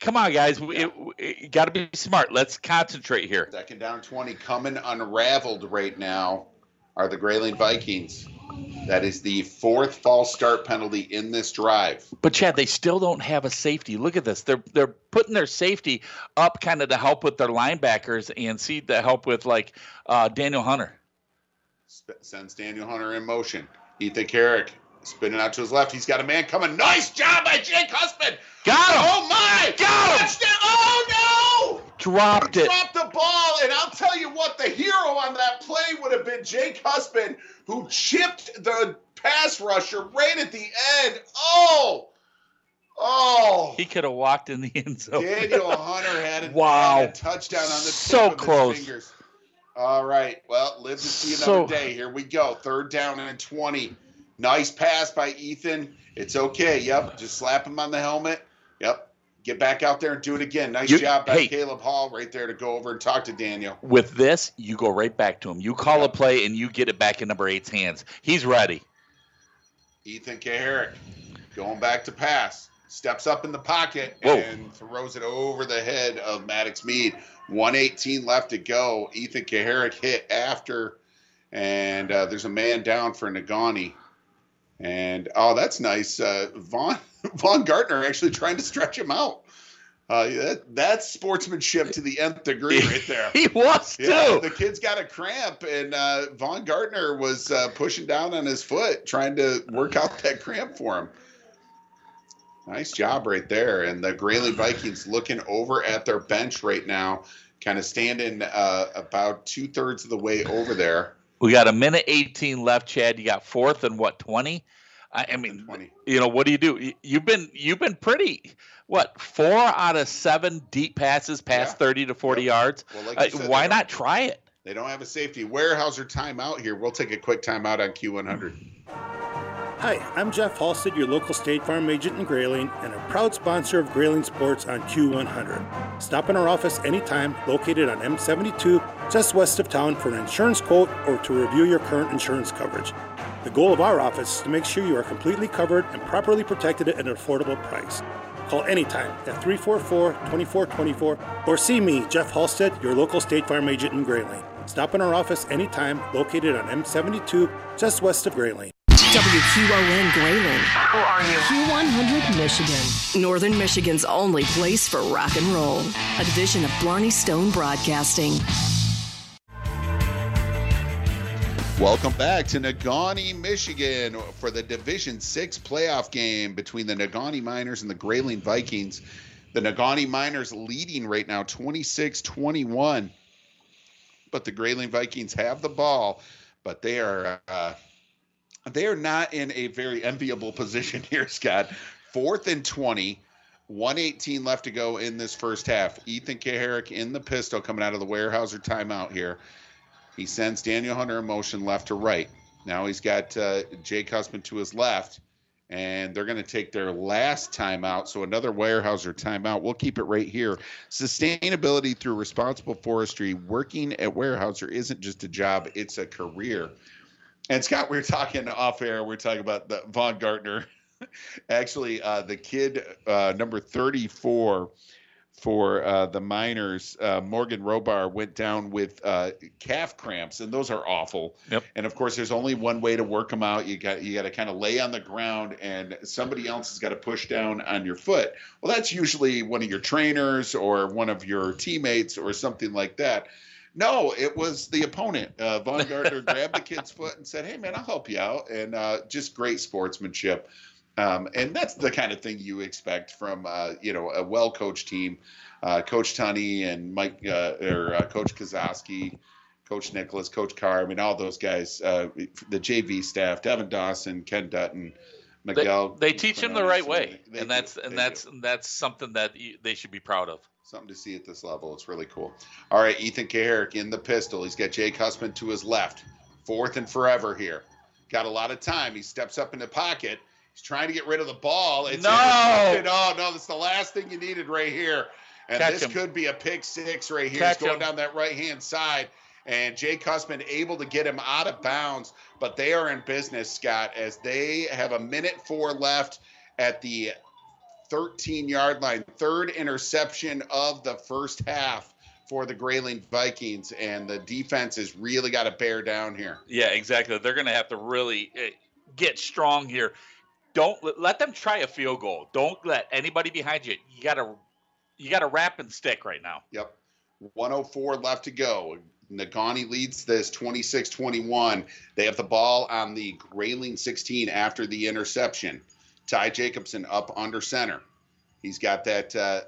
Come on, guys. We, got to be smart. Let's concentrate here. Second down 20 coming unraveled right now are the Grayling Vikings. That is the fourth false start penalty in this drive. But Chad, they still don't have a safety. Look at this. They're they're putting their safety up kind of to help with their linebackers and see to help with like uh, Daniel Hunter. Sends Daniel Hunter in motion. Ethan Carrick spinning out to his left. He's got a man coming. Nice job by Jake Huspen. Got him. Oh my! Got him. Oh no! Dropped he it. Dropped the ball, and I'll tell you what, the hero on that play would have been Jake Huspen, who chipped the pass rusher right at the end. Oh! Oh! He could have walked in the end zone. Daniel Hunter had, a, wow. had a touchdown on the so tip of close. his fingers. All right. Well, live to see another so, day. Here we go. Third down and 20. Nice pass by Ethan. It's okay. Yep. Just slap him on the helmet. Yep. Get back out there and do it again. Nice you, job by hey, Caleb Hall right there to go over and talk to Daniel. With this, you go right back to him. You call yep. a play and you get it back in number eight's hands. He's ready. Ethan Kaharick going back to pass. Steps up in the pocket Whoa. and throws it over the head of Maddox Mead. 118 left to go. Ethan Kaharick hit after, and uh, there's a man down for Negaunee. And oh, that's nice. Uh, Vaughn Vaughn Gardner actually trying to stretch him out. Uh, that, that's sportsmanship to the nth degree right there. he was too. Yeah, the kid's got a cramp, and uh, Vaughn Gardner was uh, pushing down on his foot, trying to work out that cramp for him. Nice job right there. And the Grayling Vikings looking over at their bench right now, kind of standing uh, about two thirds of the way over there. We got a minute 18 left, Chad. You got fourth and what, 20? I, mean, 20. you know, what do you do? You've been you've been pretty what four out of seven deep passes past yeah. 30 to 40 yep. yards. Well, like uh, said, why not try it? They don't have a safety. Weyerhaeuser timeout here. We'll take a quick timeout on Q100. Hi, I'm Jeff Halstead, your local State Farm agent in Grayling, and a proud sponsor of Grayling Sports on Q100. Stop in our office anytime, located on M72, just west of town, for an insurance quote or to review your current insurance coverage. The goal of our office is to make sure you are completely covered and properly protected at an affordable price. Call anytime at 344 2424 or see me, Jeff Halstead, your local State Farm agent in Grayling. Stop in our office anytime, located on M72, just west of Grayling. WQON Grayling. Who are you? Q100 Michigan. Northern Michigan's only place for rock and roll. A division of Blarney Stone Broadcasting. Welcome back to Negaunee, Michigan for the Division Six playoff game between the Negaunee Miners and the Grayling Vikings. The Negaunee Miners leading right now 26 21. But the Grayling Vikings have the ball, but they are. Uh, they are not in a very enviable position here, Scott. Fourth and 20, 118 left to go in this first half. Ethan Kaharick in the pistol coming out of the Weyerhaeuser timeout here. He sends Daniel Hunter in motion left to right. Now he's got uh, Jake Huspen to his left, and they're going to take their last timeout. So another Weyerhaeuser timeout. We'll keep it right here. Sustainability through responsible forestry. Working at Weyerhaeuser isn't just a job; it's a career. And Scott, we were talking off air. We are talking about the Vaughn Gardner. Actually, uh, the kid uh, number 34 for uh, the miners, uh, Morgan Robar went down with uh, calf cramps, and those are awful. Yep. And of course, there's only one way to work them out. You got you got to kind of lay on the ground, and somebody else has got to push down on your foot. Well, that's usually one of your trainers or one of your teammates or something like that. No, it was the opponent. Uh, Vaughn Gardner grabbed the kid's foot and said, "Hey, man, I'll help you out." And uh, just great sportsmanship. Um, and that's the kind of thing you expect from uh, you know a well-coached team. Uh, Coach Tunney and Mike uh, or uh, Coach Kazowski, Coach Nicholas, Coach Carr. I mean, all those guys. Uh, the JV staff, Devin Dawson, Ken Dutton. Miguel, they, they teach him the right way, they, and that's and that's do. that's something that they should be proud of something to see at this level. It's really cool. All right, Ethan Kaharick in the pistol. He's got Jake Huspen to his left. Fourth and forever here. Got a lot of time. He steps up in the pocket. He's trying to get rid of the ball. It's no. Oh, no, that's the last thing you needed right here. And Catch this him. could be a pick six right here. Catch He's going him. down that right hand side. And Jake Huspen able to get him out of bounds. But they are in business, Scott, as they have a minute four left at the 13 yard line. Third interception of the first half for the Grayling Vikings, and the defense has really got to bear down here. Yeah, exactly. They're going to have to really eh, get strong here. Don't let them try a field goal. Don't let anybody behind you. You got to you got to wrap and stick right now. Yep. 104 left to go. Negaunee leads this 26 21. They have the ball on the Grayling 16 after the interception. Ty Jacobson up under center. He's got that uh,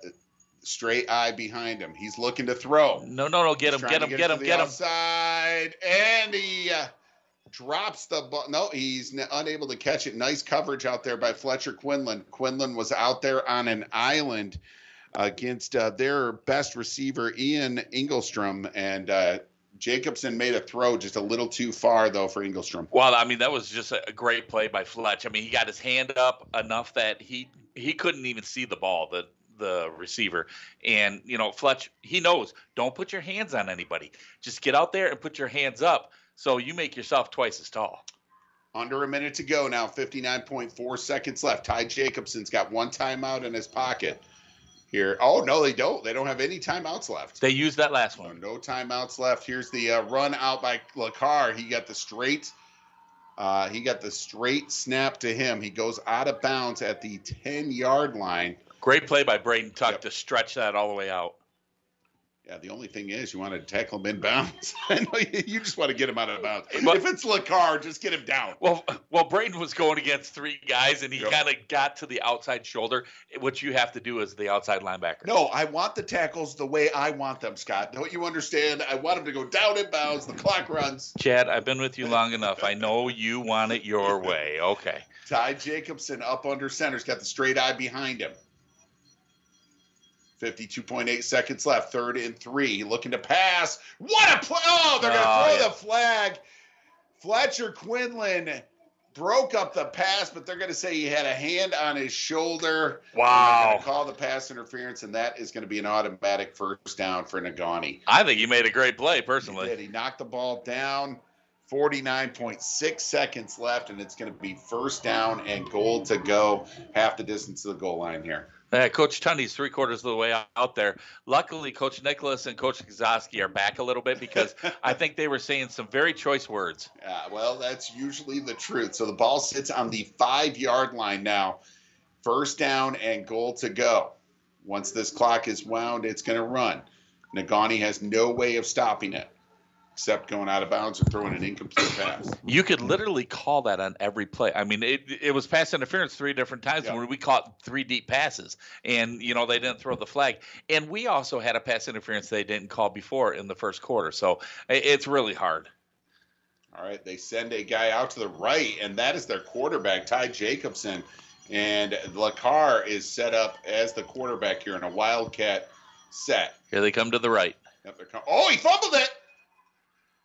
straight eye behind him. He's looking to throw. No, no, no. Get He's him, get him, get him, get him. outside, and he uh, drops the ball. No, he's unable to catch it. Nice coverage out there by Fletcher Quinlan. Quinlan was out there on an island against uh, their best receiver, Ian Engelstrom, and uh, Jacobson made a throw just a little too far, though, for Engelstrom. Well, I mean, that was just a great play by Fletch. I mean, he got his hand up enough that he he couldn't even see the ball, the the receiver. And you know, Fletch, he knows. Don't put your hands on anybody. Just get out there and put your hands up, so you make yourself twice as tall. Under a minute to go now, 59.4 seconds left. Ty Jacobson's got one timeout in his pocket here. Oh, no, they don't. They don't have any timeouts left. They used that last one. no timeouts left. Here's the uh, run out by Lacar. He got the straight. Uh, he got the straight snap to him. He goes out of bounds at the 10 yard line. Great play by Braden Tuck Yep. to stretch that all the way out. Yeah, the only thing is you want to tackle him in bounds. I know you, you just want to get him out of bounds. If it's Lacar, just get him down. Well, well, Braden was going against three guys, and he Yep. kind of got to the outside shoulder. What you have to do as the outside linebacker. No, I want the tackles the way I want them, Scott. Don't you understand? I want him to go down in bounds. The clock runs. Chad, I've been with you long enough. I know you want it your way. Okay. Ty Jacobson up under center. He's got the straight eye behind him. 52.8 seconds left. Third and three. Looking to pass. What a play. Oh, they're going to Oh, throw yeah. the flag. Fletcher Quinlan broke up the pass, but they're going to say he had a hand on his shoulder. Wow. call the pass interference, and that is going to be an automatic first down for Negaunee. I think you made a great play, He did. personally. He knocked the ball down. 49.6 seconds left, and it's going to be first down and goal to go, half the distance to the goal line here. Uh, Coach Tundy's three quarters of the way out- there. Luckily, Coach Nicholas and Coach Kazoski are back a little bit because I think they were saying some very choice words. Uh, well, that's usually the truth. So the ball sits on the five yard line now. First down and goal to go. Once this clock is wound, it's going to run. Negaunee has no way of stopping it except going out of bounds or throwing an incomplete pass. You could literally call that on every play. I mean, it, it was pass interference three different times Yeah. where we caught three deep passes, and you know they didn't throw the flag. And we also had a pass interference they didn't call before in the first quarter. So it's really hard. All right, they send a guy out to the right, and that is their quarterback, Ty Jacobson. And Lacar is set up as the quarterback here in a Wildcat set. Here they come to the right. Yep, oh, he fumbled it!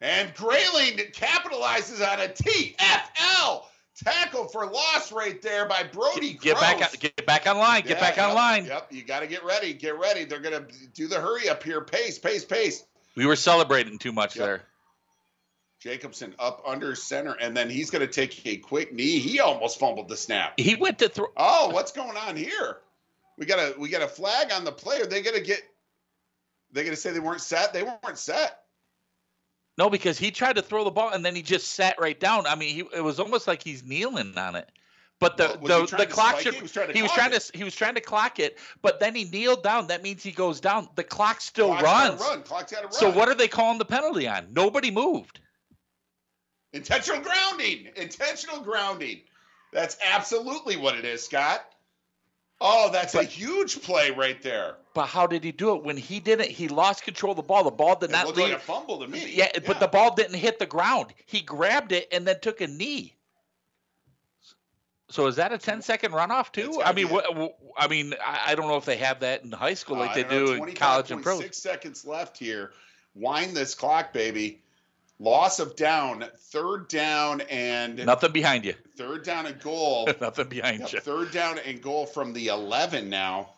And Grayling capitalizes on a TFL tackle for loss right there by Brody Get back, Gross. on, get back online. Get Yeah, back yep, online. Yep, you got to get ready. Get ready. They're going to do the hurry up here. Pace, pace, pace. We were celebrating too much Yep. there. Jacobson up under center, and then he's going to take a quick knee. He almost fumbled the snap. He went to throw. Oh, what's going on here? We got a we got a flag on the player. They gonna get. They gonna say they weren't set. They weren't set. No, because he tried to throw the ball and then he just sat right down. I mean, he, it was almost like he's kneeling on it. But the Well, the, the clock should, he was trying to he was clock trying it. to he was trying to clock it, but then he kneeled down. That means he goes down. The clock still Clock's runs. Run. Clock's got to run. So what are they calling the penalty on? Nobody moved. Intentional grounding. Intentional grounding. That's absolutely what it is, Scott. Oh, that's a huge play right there. But how did he do it? When he did it, he lost control of the ball. The ball did It not leave. like a fumble to me. yeah, but the ball didn't hit the ground. He grabbed it and then took a knee. So is that a 10 second runoff too? I mean, be what, what- I mean, I, don't know if they have that in high school like Uh, they don't know, in college and pro. Six seconds left here. Wind this clock, baby. Loss of down. Third down and Nothing behind you. third down and goal. Nothing behind Yep, you. third down and goal from the 11 now.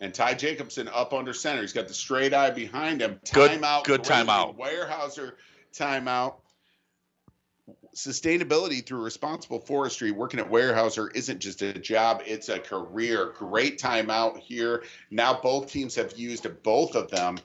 And Ty Jacobson up under center. He's got the straight eye behind him. Good- Timeout. good Grayling timeout. Weyerhaeuser timeout. sustainability through responsible forestry, working at Weyerhaeuser isn't just a job, it's a career. Great time out here. Now both teams have used both of them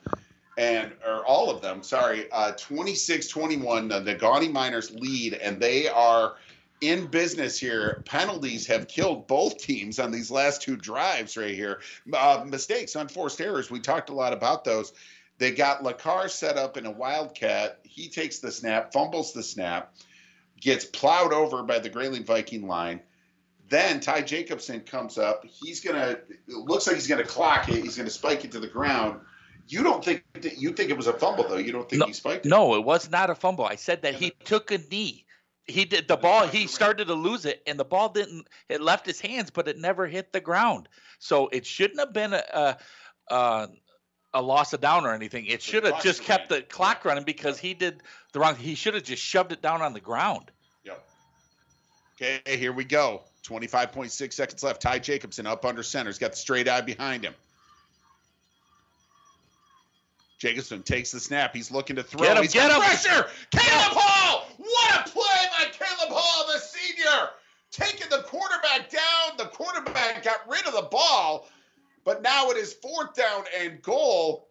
and or all of them, sorry, uh 26-21 the Negaunee Miners lead and they are in business here. Penalties have killed both teams on these last two drives right here. Uh, mistakes, unforced errors. We talked a lot about those. They got Lacar set up in a wildcat. He takes the snap, fumbles the snap, gets plowed over by the Grayling Viking line. Then Ty Jacobson comes up. He's gonna. It looks like he's gonna clock it. He's gonna spike it to the ground. You don't think that you think it was a fumble though? You don't think No, he spiked it? No, it was not a fumble. I said that he took a knee. He did the ball. He started to lose it, and the ball didn't. It left his hands, but it never hit the ground. So it shouldn't have been a a, a, a loss of down or anything. It should have just kept the clock running because he did the wrong. He should have just shoved it down on the ground. Yep. Okay, here we go. 25.6 seconds left. Ty Jacobson up under center. He's got the straight eye behind him. Jacobson takes the snap. He's looking to throw. Get him, He's get him. Pressure. Caleb Hall. What a play by Caleb Hall, the senior. Taking the quarterback down. The quarterback got rid of the ball, but now it is fourth down and goal.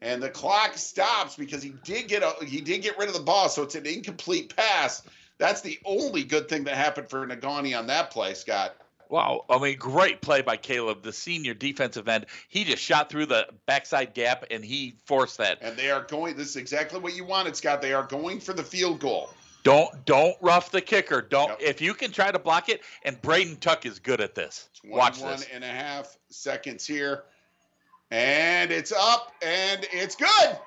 And the clock stops because he did get a, he did get rid of the ball, so it's an incomplete pass. That's the only good thing that happened for Negaunee on that play, Scott. Wow. I mean, great play by Caleb, the senior defensive end. He just shot through the backside gap and he forced that. And they are going. This is exactly what you wanted, Scott. They are going for the field goal. Don't don't rough the kicker. Don't Yep. if you can try to block it. And Braden Tuck is good at this. Watch 21 this. and a half seconds here. And it's up and it's good.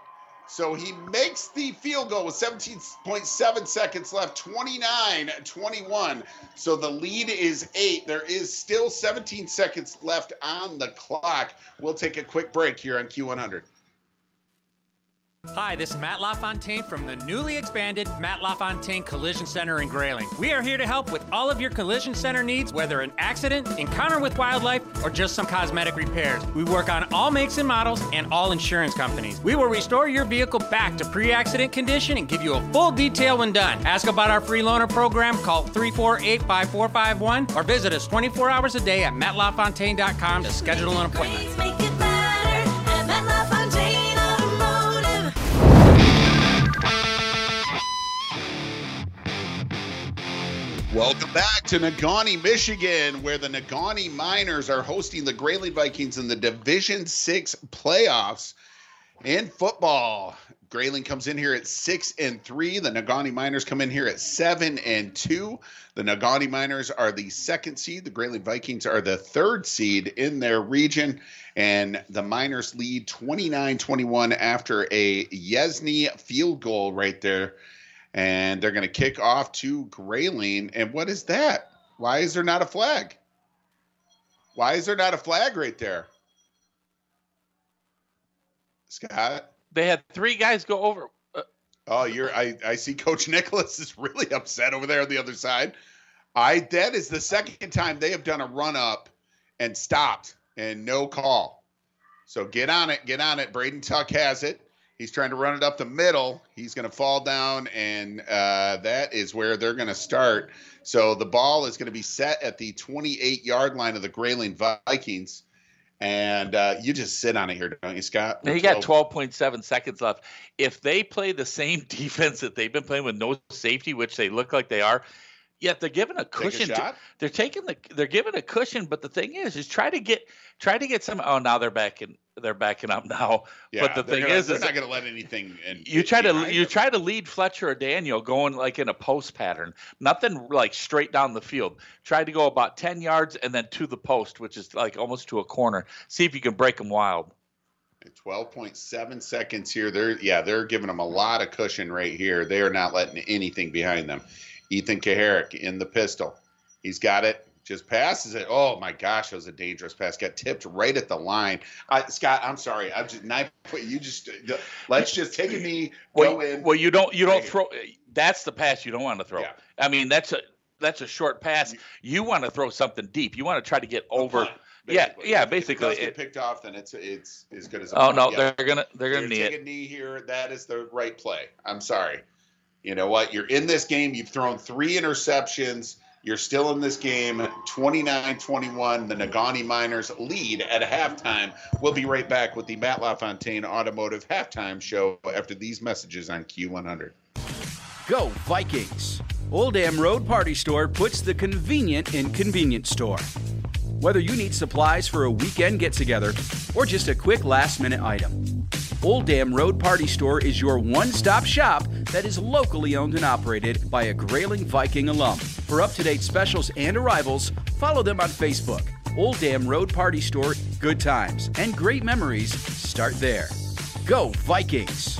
So he makes the field goal with 17.7 seconds left, 29 21. So the lead is eight. There is still 17 seconds left on the clock. We'll take a quick break here on Q100. Hi, this is Matt LaFontaine from the newly expanded Matt LaFontaine Collision Center in Grayling. We are here to help with all of your collision center needs, whether an accident, encounter with wildlife, or just some cosmetic repairs. We work on all makes and models and all insurance companies. We will restore your vehicle back to pre accident condition and give you a full detail when done. Ask about our free loaner program, call 348 5451, or visit us 24 hours a day at mattlafontaine.com to schedule an appointment. Welcome back to Negaunee, Michigan, where the Negaunee Miners are hosting the Grayling Vikings in the Division Six playoffs in football. Grayling comes in here at six and three. The Negaunee Miners come in here at seven and two. The Negaunee Miners are the second seed. The Grayling Vikings are the third seed in their region. And the Miners lead 29 21 after a Yesney field goal right there and they're going to kick off to Grayling. And what is that? Why is there not a flag? Why is there not a flag right there? Scott? They had three guys go over. Uh, Oh, you're I, I see Coach Nicholas is really upset over there on the other side. I that is the second time they have done a run up and stopped and no call. So get on it, get on it. Braden Tuck has it. He's trying to run it up the middle. He's going to fall down, and uh, that is where they're going to start. So the ball is going to be set at the 28 yard line of the Grayling Vikings. And uh, you just sit on it here, don't you, Scott? They got 12.7 seconds left. If they play the same defense that they've been playing with no safety, which they look like they are, yet they're giving a cushion. a to- they're taking the they're giving a cushion, but the thing is, is try to get try to get some. Oh, now they're backing they're backing up now. Yeah, but the thing gonna- is, they're is not going to let anything. In, you try to you them. try to lead Fletcher or Daniel going like in a post pattern, nothing like straight down the field. Try to go about ten yards and then to the post, which is like almost to a corner. See if you can break them wild. 12.7 seconds here. They're yeah, they're giving them a lot of cushion right here. They are not letting anything behind them. Ethan Kaharick in the pistol. He's got it. Just passes it. Oh my gosh, that was a dangerous pass. Got tipped right at the line. I, Scott, I'm sorry. I'm just not. You just let's just take a knee. Well, Go in. well, you don't you don't throw. That's the pass you don't want to throw. Yeah. I mean, that's a that's a short pass. You want to throw something deep. You want to try to get over. punt, yeah, basically. yeah, If basically, It get picked off, then it's it's as good as. Oh punt. no, Yeah. they're gonna they're gonna take it. a knee here. That is the right play. I'm sorry. You know what? You're in this game. You've thrown three interceptions. You're still in this game, 29 21. The Negaunee Miners lead at halftime. We'll be right back with the Matt LaFontaine Automotive halftime show after these messages on Q100. Go Vikings! Old Dam Road Party Store puts the convenient in convenience store. Whether you need supplies for a weekend get together or just a quick last minute item, Old Dam Road Party Store is your one stop shop that is locally owned and operated by a Grayling Viking alum. For up to date specials and arrivals, follow them on Facebook. Old Dam Road Party Store, good times and great memories start there. Go Vikings!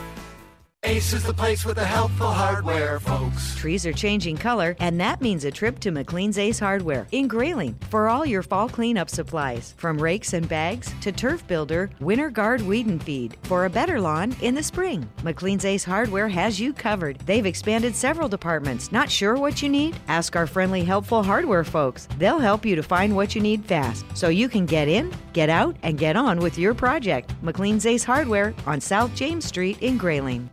Ace is the place with the helpful hardware, folks. Trees are changing color, and that means a trip to McLean's Ace Hardware in Grayling for all your fall cleanup supplies. From rakes and bags to turf builder, winter guard weed and feed for a better lawn in the spring. McLean's Ace Hardware has you covered. They've expanded several departments. Not sure what you need? Ask our friendly, helpful hardware folks. They'll help you to find what you need fast so you can get in, get out, and get on with your project. McLean's Ace Hardware on South James Street in Grayling.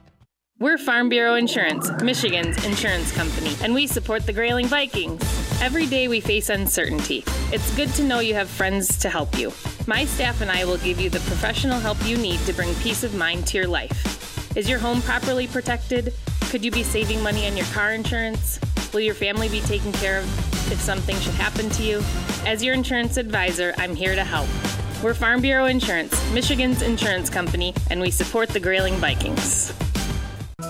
We're Farm Bureau Insurance, Michigan's insurance company, and we support the Grayling Vikings. Every day we face uncertainty. It's good to know you have friends to help you. My staff and I will give you the professional help you need to bring peace of mind to your life. Is your home properly protected? Could you be saving money on your car insurance? Will your family be taken care of if something should happen to you? As your insurance advisor, I'm here to help. We're Farm Bureau Insurance, Michigan's insurance company, and we support the Grayling Vikings.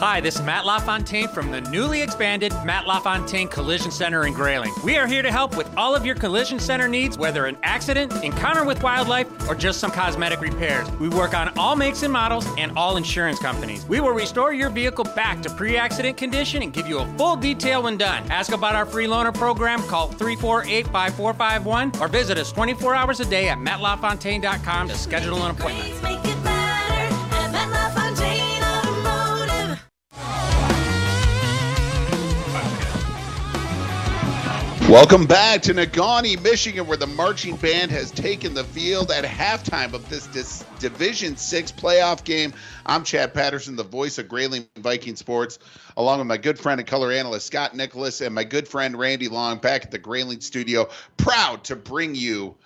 Hi, this is Matt LaFontaine from the newly expanded Matt LaFontaine Collision Center in Grayling. We are here to help with all of your collision center needs, whether an accident, encounter with wildlife, or just some cosmetic repairs. We work on all makes and models and all insurance companies. We will restore your vehicle back to pre accident condition and give you a full detail when done. Ask about our free loaner program, call 348 5451, or visit us 24 hours a day at mattlafontaine.com to schedule an appointment. Welcome back to Negaunee, Michigan, where the marching band has taken the field at halftime of this, this Division Six playoff game. I'm Chad Patterson, the voice of Grayling Viking Sports, along with my good friend and color analyst Scott Nicholas and my good friend Randy Long back at the Grayling studio, proud to bring you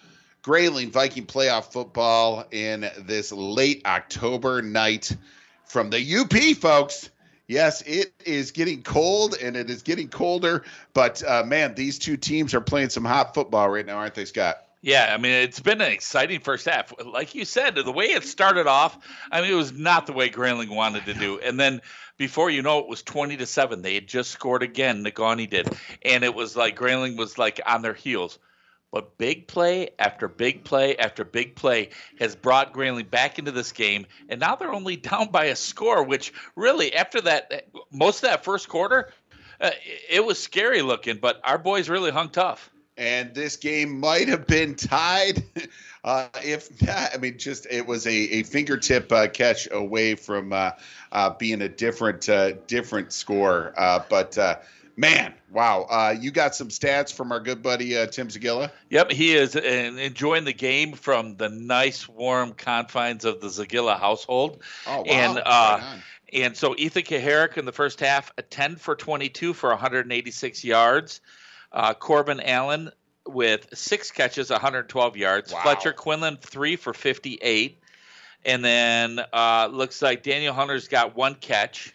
Grayling Viking playoff football in this late October night from the UP, folks. Yes, it is getting cold and it is getting colder, but uh, man, these two teams are playing some hot football right now, aren't they, Scott? Yeah, I mean, it's been an exciting first half. Like you said, the way it started off, I mean, it was not the way Grayling wanted to do. And then before you know it, was 20 to 7. They had just scored again, Negaunee did. And it was like Grayling was like on their heels. But big play after big play after big play has brought Grayling back into this game, and now they're only down by a score. Which really, after that, most of that first quarter, uh, it was scary looking. But our boys really hung tough. And this game might have been tied. Uh, if not, I mean, just it was a, a fingertip uh, catch away from uh, uh, being a different uh, different score. But man, wow! Uh, you got some stats from our good buddy uh, Tim Zagilla. Yep, he is uh, enjoying the game from the nice, warm confines of the Zagilla household. Oh wow! And uh, and so Ethan Kaharick in the first half, a 10 for 22 for 186 yards. Uh, Corbin Allen with six catches, 112 yards. Wow. Fletcher Quinlan three for 58. And then uh, looks like Daniel Hunter's got one catch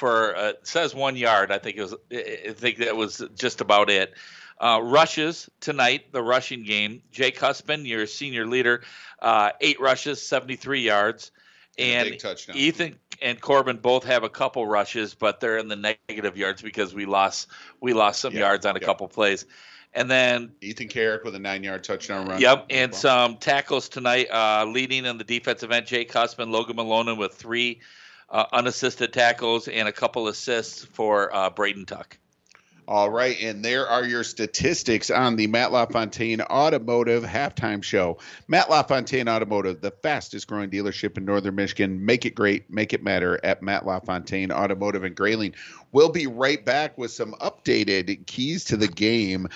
for uh, says one yard. I think it was. I think that was just about it. Uh, rushes tonight, the rushing game. Jake Huspen, your senior leader, uh, eight rushes, 73 yards. And And touchdown. Ethan and Corbin both have a couple rushes, but they're in the negative yards because we lost we lost some Yeah, yards on a yeah. couple plays. And then Ethan Carrick with a nine-yard touchdown run. Yep, and some tackles tonight. Uh, leading in the defensive end, Jake Huspen, Logan Malone with three uh, unassisted tackles, and a couple assists for uh, Braden Tuck. All right, and there are your statistics on the Matt LaFontaine Automotive halftime show. Matt LaFontaine Automotive, the fastest growing dealership in northern Michigan. Make it great, make it matter at Matt LaFontaine Automotive in Grayling. We'll be right back with some updated keys to the game.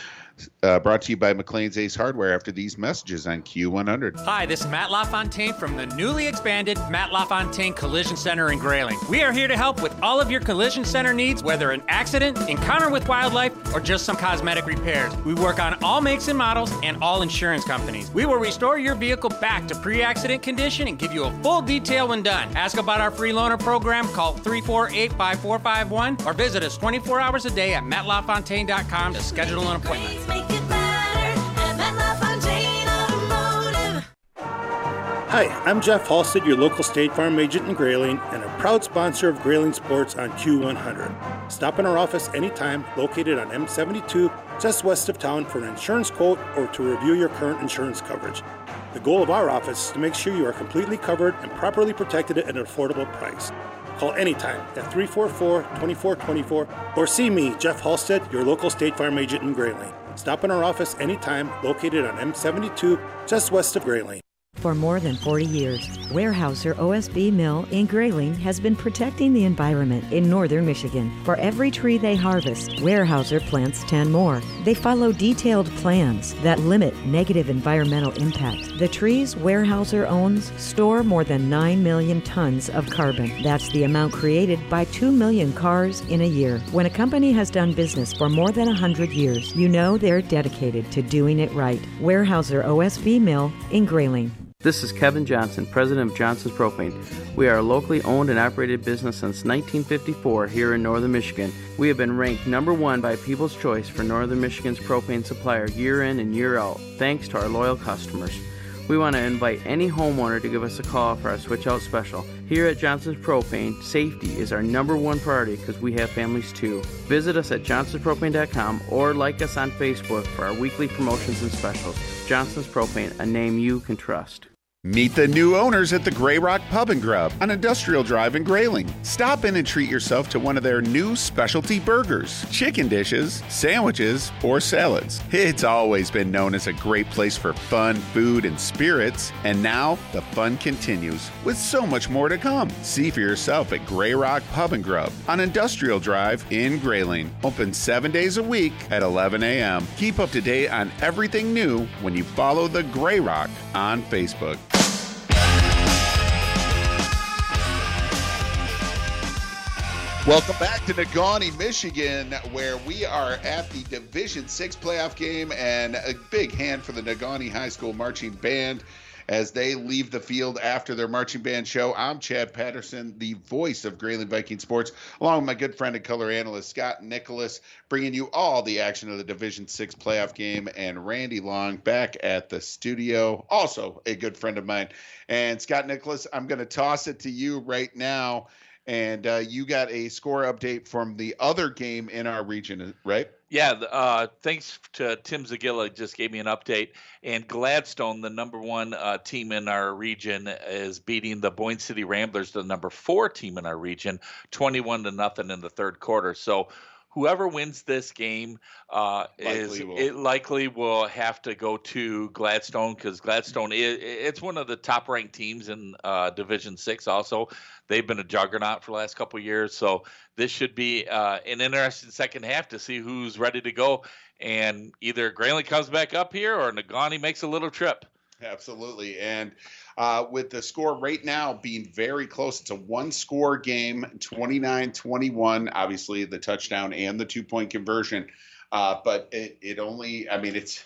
Uh, brought to you by McLean's Ace Hardware after these messages on Q100. Hi, this is Matt LaFontaine from the newly expanded Matt LaFontaine Collision Center in Grayling. We are here to help with all of your collision center needs, whether an accident, encounter with wildlife, or just some cosmetic repairs. We work on all makes and models and all insurance companies. We will restore your vehicle back to pre accident condition and give you a full detail when done. Ask about our free loaner program, call 348 5451, or visit us 24 hours a day at mattlafontaine.com to schedule an appointment. Hi, I'm Jeff Halstead, your local State Farm agent in Grayling, and a proud sponsor of Grayling Sports on Q100. Stop in our office anytime, located on M72, just west of town, for an insurance quote or to review your current insurance coverage. The goal of our office is to make sure you are completely covered and properly protected at an affordable price. Call anytime at 344 2424 or see me, Jeff Halstead, your local State Farm agent in Grayling. Stop in our office anytime, located on M72, just west of Grayling. For more than 40 years, Weyerhaeuser OSB Mill in Grayling has been protecting the environment in northern Michigan. For every tree they harvest, Weyerhaeuser plants 10 more. They follow detailed plans that limit negative environmental impact. The trees Weyerhaeuser owns store more than 9 million tons of carbon. That's the amount created by 2 million cars in a year. When a company has done business for more than 100 years, you know they're dedicated to doing it right. Weyerhaeuser OSB Mill in Grayling. This is Kevin Johnson, president of Johnson's Propane. We are a locally owned and operated business since 1954 here in northern Michigan. We have been ranked number one by People's Choice for northern Michigan's propane supplier year in and year out, thanks to our loyal customers. We want to invite any homeowner to give us a call for our switch out special. Here at Johnson's Propane, safety is our number one priority because we have families too. Visit us at johnsonspropane.com or like us on Facebook for our weekly promotions and specials. Johnson's Propane, a name you can trust. Meet the new owners at the Grey Rock Pub and Grub on Industrial Drive in Grayling. Stop in and treat yourself to one of their new specialty burgers, chicken dishes, sandwiches, or salads. It's always been known as a great place for fun, food, and spirits, and now the fun continues with so much more to come. See for yourself at Grey Rock Pub and Grub on Industrial Drive in Grayling. Open seven days a week at 11 a.m. Keep up to date on everything new when you follow the Grey Rock on Facebook. Welcome back to Negaunee, Michigan, where we are at the Division Six playoff game, and a big hand for the Negaunee High School marching band as they leave the field after their marching band show. I'm Chad Patterson, the voice of Grayling Viking Sports, along with my good friend and color analyst Scott Nicholas, bringing you all the action of the Division Six playoff game, and Randy Long back at the studio, also a good friend of mine. And Scott Nicholas, I'm going to toss it to you right now and uh, you got a score update from the other game in our region, right? Yeah, uh, thanks to Tim Zagilla, just gave me an update. And Gladstone, the number one uh, team in our region, is beating the Boyne City Ramblers, the number four team in our region, 21 to nothing in the third quarter. So whoever wins this game uh, is will. it likely will have to go to Gladstone because Gladstone is it's one of the top ranked teams in uh, Division Six. Also, they've been a juggernaut for the last couple of years, so this should be uh, an interesting second half to see who's ready to go. And either Grayling comes back up here or Negaunee makes a little trip. Absolutely. And uh, with the score right now being very close, it's a one score game 29 21. Obviously, the touchdown and the two point conversion. Uh, but it, it only, I mean, it's,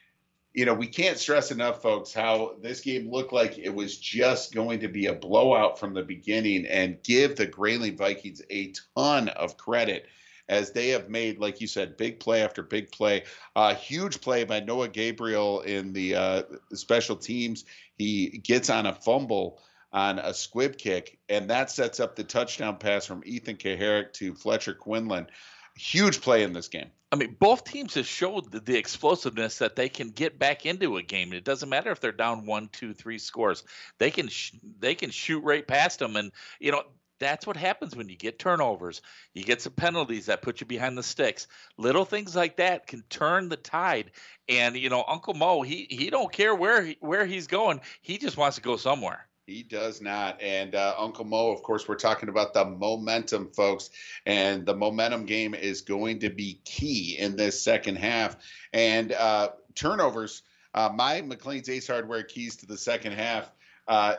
you know, we can't stress enough, folks, how this game looked like it was just going to be a blowout from the beginning and give the Grayling Vikings a ton of credit as they have made, like you said, big play after big play. Uh, huge play by Noah Gabriel in the uh, special teams. He gets on a fumble on a squib kick, and that sets up the touchdown pass from Ethan Kaharick to Fletcher Quinlan. Huge play in this game. I mean, both teams have showed the, the explosiveness that they can get back into a game. It doesn't matter if they're down one, two, three scores. They can sh- they can shoot right past them, and you know that's what happens when you get turnovers. You get some penalties that put you behind the sticks. Little things like that can turn the tide. And you know, Uncle Mo, he he don't care where he, where he's going. He just wants to go somewhere. He does not. And uh, Uncle Mo, of course, we're talking about the momentum, folks. And the momentum game is going to be key in this second half. And uh, turnovers, uh, my McLean's Ace Hardware keys to the second half. Uh,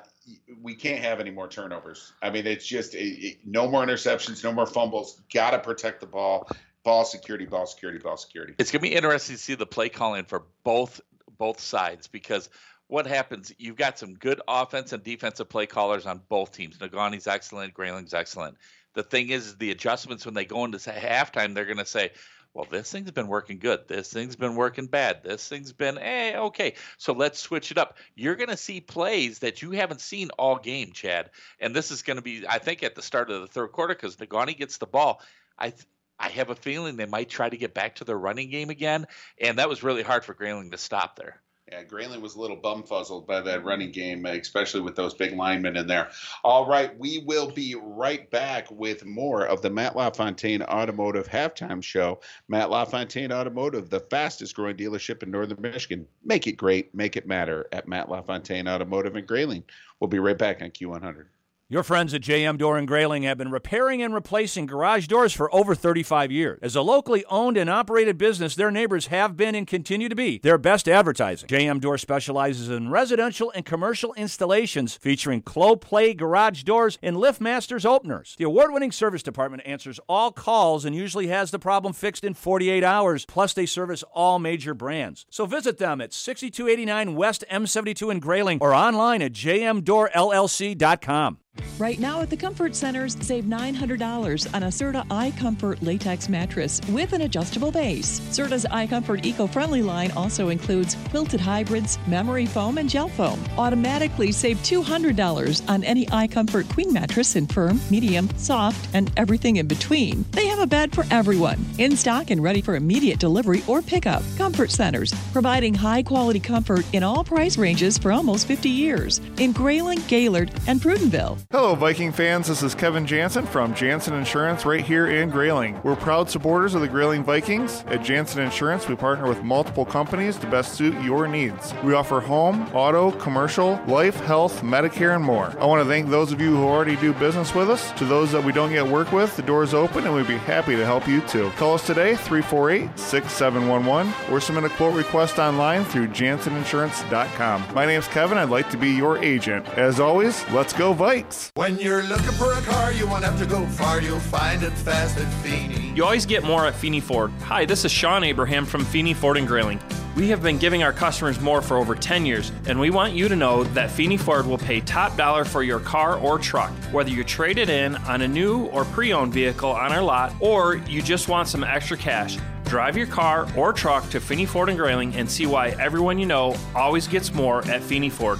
we can't have any more turnovers. I mean, it's just it, it, no more interceptions, no more fumbles. Got to protect the ball. Ball security, ball security, ball security. It's gonna be interesting to see the play calling for both both sides because what happens? You've got some good offense and defensive play callers on both teams. Negaunee's excellent, Grayling's excellent. The thing is, the adjustments when they go into halftime, they're going to say, well, this thing's been working good. This thing's been working bad. This thing's been, eh, okay. So let's switch it up. You're going to see plays that you haven't seen all game, Chad. And this is going to be, I think, at the start of the third quarter because Negaunee gets the ball. I, I have a feeling they might try to get back to their running game again. And that was really hard for Grayling to stop there. Yeah, Grayling was a little bumfuzzled by that mm-hmm. running game, uh, especially with those big linemen in there. All right, we will be right back with more of the Matt LaFontaine Automotive halftime show. Matt LaFontaine Automotive, the fastest growing dealership in northern Michigan. Make it great, make it matter at Matt LaFontaine Automotive in Grayling. We'll be right back on Q100. Your friends at JM Door and Grayling have been repairing and replacing garage doors for over 35 years. As a locally owned and operated business, their neighbors have been and continue to be their best advertising. JM Door specializes in residential and commercial installations featuring Clopay garage doors and LiftMasters openers. The award-winning service department answers all calls and usually has the problem fixed in 48 hours. Plus, they service all major brands. So visit them at 6289 West M72 in Grayling or online at jmdoorllc.com. Right now at the Comfort Centers, save $900 on a Serta iComfort latex mattress with an adjustable base. Serta's iComfort eco-friendly line also includes quilted hybrids, memory foam, and gel foam. Automatically save $200 on any iComfort queen mattress in firm, medium, soft, and everything in between. They have a bed for everyone, in stock and ready for immediate delivery or pickup. Comfort Centers, providing high-quality comfort in all price ranges for almost 50 years in Grayling, Gaylord, and Prudenville. Hello, Viking fans. This is Kevin Jansen from Jansen Insurance right here in Grayling. We're proud supporters of the Grayling Vikings. At Jansen Insurance, we partner with multiple companies to best suit your needs. We offer home, auto, commercial, life, health, Medicare, and more. I want to thank those of you who already do business with us. To those that we don't yet work with, the door is open and we'd be happy to help you too. Call us today, 348 6711, or submit a quote request online through janseninsurance.com. My name's Kevin. I'd like to be your agent. As always, let's go, Vikes! When you're looking for a car, you won't have to go far. You'll find it fast at Feeney. You always get more at Feeney Ford. Hi, this is Sean Abraham from Feeney Ford and Grayling. We have been giving our customers more for over 10 years, and we want you to know that Feeney Ford will pay top dollar for your car or truck, whether you trade it in on a new or pre owned vehicle on our lot, or you just want some extra cash. Drive your car or truck to Feeney Ford and Grayling and see why everyone you know always gets more at Feeney Ford,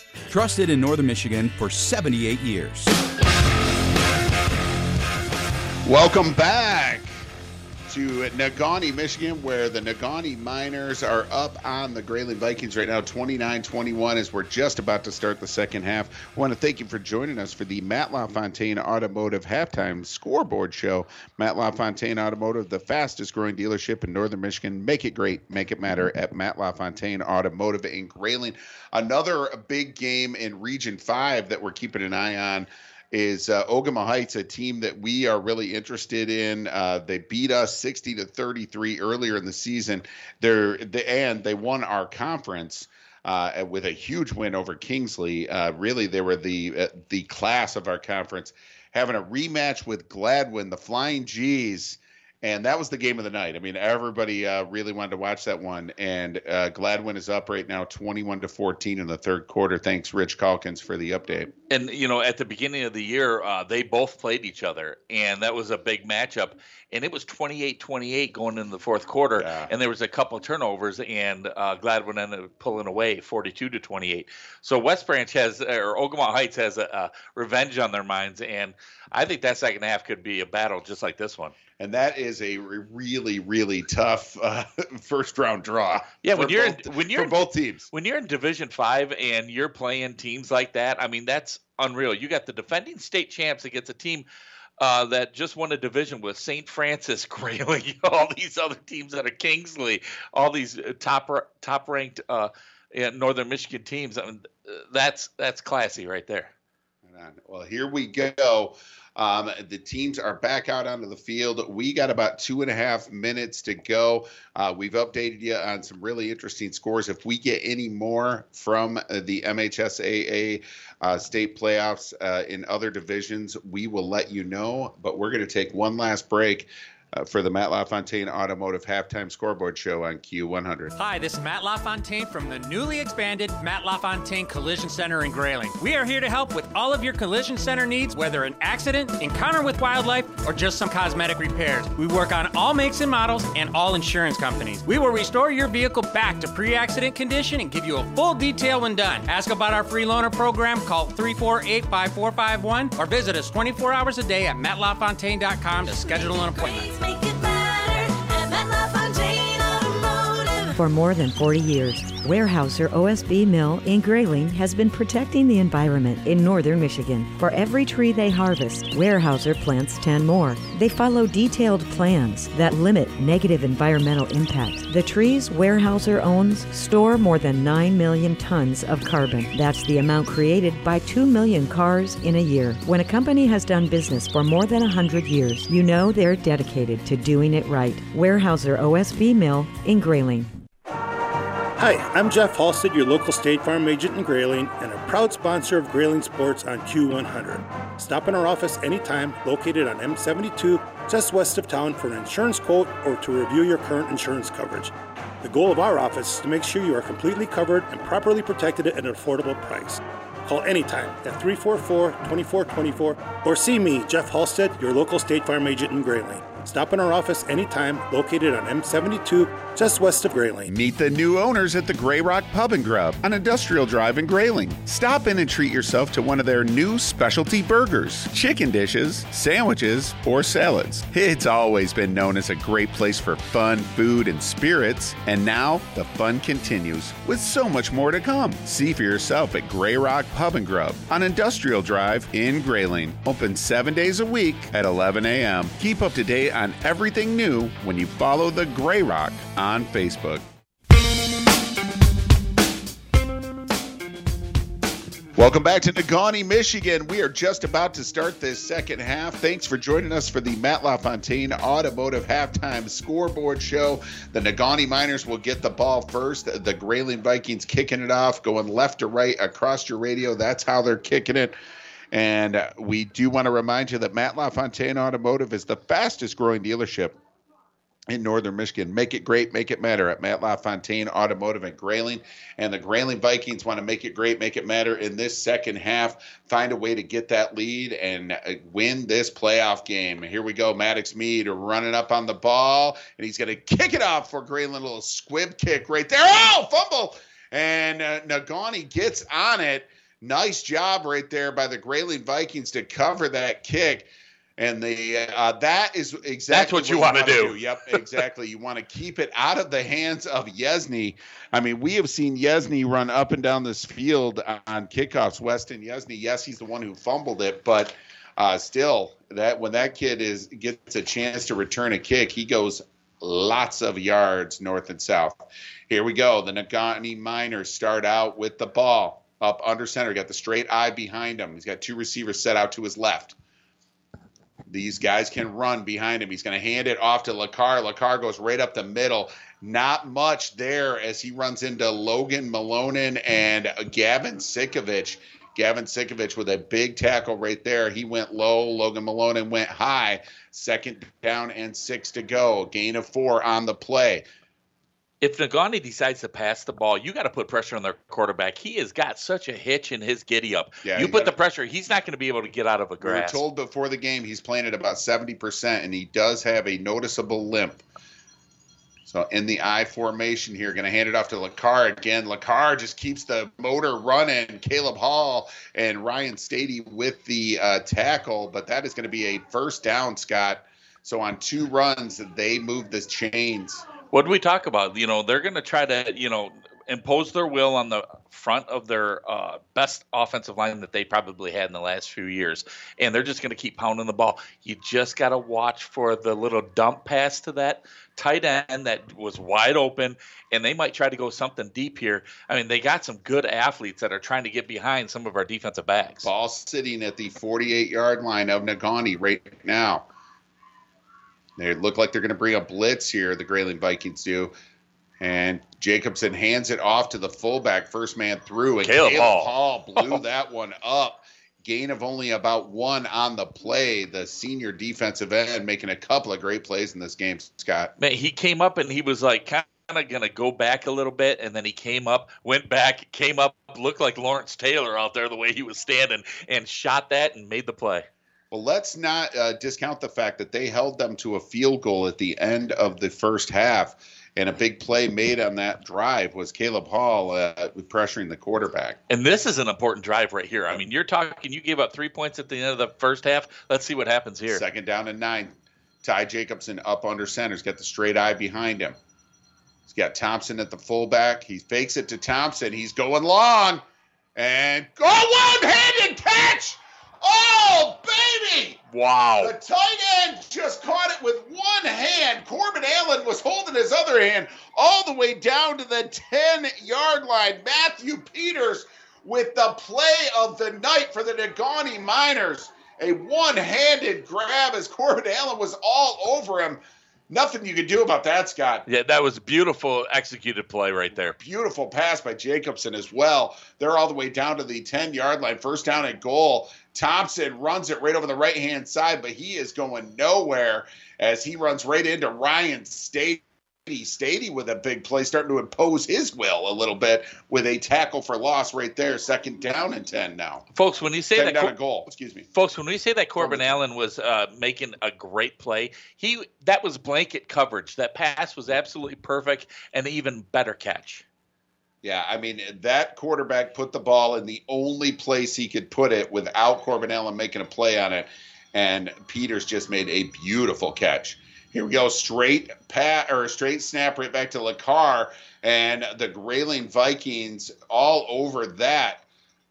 Trusted in Northern Michigan for 78 years. Welcome back to Negaunee, Michigan, where the Negaunee Miners are up on the Grayling Vikings right now, 29 21, as we're just about to start the second half. I want to thank you for joining us for the Matt LaFontaine Automotive Halftime Scoreboard Show. Matt LaFontaine Automotive, the fastest growing dealership in Northern Michigan. Make it great, make it matter at Matt LaFontaine Automotive in Grayling. Another big game in Region 5 that we're keeping an eye on is uh, Ogemaw Heights, a team that we are really interested in. Uh, they beat us 60 to 33 earlier in the season. They're they, and they won our conference. Uh, with a huge win over Kingsley, uh, really they were the uh, the class of our conference. Having a rematch with Gladwin, the Flying G's, and that was the game of the night. I mean, everybody uh, really wanted to watch that one. And uh, Gladwin is up right now, twenty-one to fourteen in the third quarter. Thanks, Rich Calkins, for the update. And you know, at the beginning of the year, uh, they both played each other, and that was a big matchup. And it was 28-28 going into the fourth quarter, Yeah. and there was a couple of turnovers, and uh, Gladwin ended up pulling away, forty-two to twenty-eight. So West Branch has, or Ogemaw Heights has a, a revenge on their minds, and I think that second half could be a battle just like this one. And that is a really, really tough uh, first round draw. Yeah, when you're both, in, when you're for both teams. when you're in Division Five and you're playing teams like that, I mean that's unreal. You got the defending state champs against a team uh, that just won a division with St. Francis, Grayling, all these other teams that are Kingsley, all these uh, top top ranked uh, Northern Michigan teams. I mean, that's that's classy right there. Well, here we go. Um, the teams are back out onto the field. We got about two and a half minutes to go. Uh, we've updated you on some really interesting scores. If we get any more from uh, the MHSAA uh, state playoffs uh, in other divisions, we will let you know. But we're going to take one last break. Uh, for the Matt LaFontaine Automotive Halftime Scoreboard Show on Q100. Hi, this is Matt LaFontaine from the newly expanded Matt LaFontaine Collision Center in Grayling. We are here to help with all of your collision center needs, whether an accident, encounter with wildlife, or just some cosmetic repairs. We work on all makes and models and all insurance companies. We will restore your vehicle back to pre-accident condition and give you a full detail when done. Ask about our free loaner program, call 348-5451, or visit us 24 hours a day at mattlafontaine.com to schedule an appointment. For more than 40 years, Weyerhaeuser OSB Mill in Grayling has been protecting the environment in northern Michigan. For every tree they harvest, Weyerhaeuser plants 10 more. They follow detailed plans that limit negative environmental impact. The trees Weyerhaeuser owns store more than 9 million tons of carbon. That's the amount created by 2 million cars in a year. When a company has done business for more than 100 years, you know they're dedicated to doing it right. Weyerhaeuser OSB Mill in Grayling. Hi, I'm Jeff Halstead, your local State Farm agent in Grayling, and a proud sponsor of Grayling Sports on Q100. Stop in our office anytime, located on M72, just west of town, for an insurance quote or to review your current insurance coverage. The goal of our office is to make sure you are completely covered and properly protected at an affordable price. Call anytime at 344 2424 or see me, Jeff Halstead, your local State Farm agent in Grayling. Stop in our office anytime, located on M72, just west of Grayling. Meet the new owners at the Grey Rock Pub and Grub on Industrial Drive in Grayling. Stop in and treat yourself to one of their new specialty burgers, chicken dishes, sandwiches, or salads. It's always been known as a great place for fun, food, and spirits, and now the fun continues with so much more to come. See for yourself at Grey Rock Pub and Grub on Industrial Drive in Grayling. Open seven days a week at 11 a.m. Keep up to date on everything new when you follow the Grey Rock on Facebook. Welcome back to Negaunee, Michigan. We are just about to start this second half. Thanks for joining us for the Matt LaFontaine Automotive Halftime Scoreboard Show. The Negaunee Miners will get the ball first. The Grayling Vikings kicking it off, going left to right across your radio. That's how they're kicking it. And uh, we do want to remind you that Matt LaFontaine Automotive is the fastest growing dealership in northern Michigan. Make it great, make it matter at Matt LaFontaine Automotive in Grayling. And the Grayling Vikings want to make it great, make it matter in this second half. Find a way to get that lead and uh, win this playoff game. Here we go. Maddox Mead running up on the ball, and he's going to kick it off for Grayling. A little squib kick right there. Oh, fumble! And uh, Negaunee gets on it. Nice job right there by the Grayling Vikings to cover that kick. And the uh, that is exactly what you wanna wanna do. Yep, exactly. you want to keep it out of the hands of Yesney. I mean, we have seen Yesney run up and down this field on kickoffs. Weston Yesney, yes, he's the one who fumbled it, but uh, still, that when that kid is gets a chance to return a kick, he goes lots of yards north and south. Here we go. The Negaunee Miners start out with the ball up under center. Got the straight I behind him. He's got two receivers set out to his left. These guys can run behind him. He's going to hand it off to LaCar. LaCar goes right up the middle. Not much there as he runs into Logan Malonen and Gavin Sikovich. Gavin Sikovich with a big tackle right there. He went low. Logan Malonen went high. Second down and six to go. Gain of four on the play. If Negaunee decides to pass the ball, you got to put pressure on their quarterback. He has got such a hitch in his giddy up. Yeah, you put gotta- the pressure, he's not going to be able to get out of a grass. We were told before the game he's playing at about 70%, and he does have a noticeable limp. So in the I formation here, going to hand it off to LaCar again. LaCar just keeps the motor running. Caleb Hall and Ryan Stady with the uh, tackle, but that is going to be a first down, Scott. So on two runs, they move the chains. What do we talk about? You know, they're going to try to, you know, impose their will on the front of their uh, best offensive line that they probably had in the last few years. And they're just going to keep pounding the ball. You just got to watch for the little dump pass to that tight end that was wide open. And they might try to go something deep here. I mean, they got some good athletes that are trying to get behind some of our defensive backs. Ball sitting at the 48 yard line of Negaunee right now. They look like they're going to bring a blitz here, the Grayling Vikings do. And Jacobson hands it off to the fullback, first man through. And Caleb Hall. Hall blew that one up. Gain of only about one on the play. The senior defensive end making a couple of great plays in this game, Scott. Man, he came up and he was like kind of going to go back a little bit, and then he came up, went back, came up, looked like Lawrence Taylor out there the way he was standing, and shot that and made the play. Well, let's not uh, discount the fact that they held them to a field goal at the end of the first half, and a big play made on that drive was Caleb Hall uh, pressuring the quarterback. And this is an important drive right here. I mean, you're talking, you gave up three points at the end of the first half. Let's see what happens here. Second down and nine. Ty Jacobson up under center. He's got the straight I behind him. He's got Thompson at the fullback. He fakes it to Thompson. He's going long. And go one handed catch. Oh, baby. Wow. The tight end just caught it with one hand. Corbin Allen was holding his other hand all the way down to the 10 yard line. Matthew Peters with the play of the night for the Negaunee Miners. A one handed grab as Corbin Allen was all over him. Nothing you could do about that, Scott. Yeah, that was a beautiful executed play right there. Beautiful pass by Jacobson as well. They're all the way down to the 10 yard line. First down and goal. Thompson runs it right over the right hand side, but he is going nowhere as he runs right into Ryan Stady. Stady with a big play, starting to impose his will a little bit with a tackle for loss right there. Second down and 10 now. Folks, when you say 10 that down Cor- a goal. Excuse me. folks, when we say that Corbin Allen was uh, making a great play, he that was blanket coverage. That pass was absolutely perfect, and even better catch. Yeah, I mean, that quarterback put the ball in the only place he could put it without Corbin Allen making a play on it. And Peters just made a beautiful catch. Here we go, straight pat or straight snap right back to LaCar, and the Grayling Vikings all over that.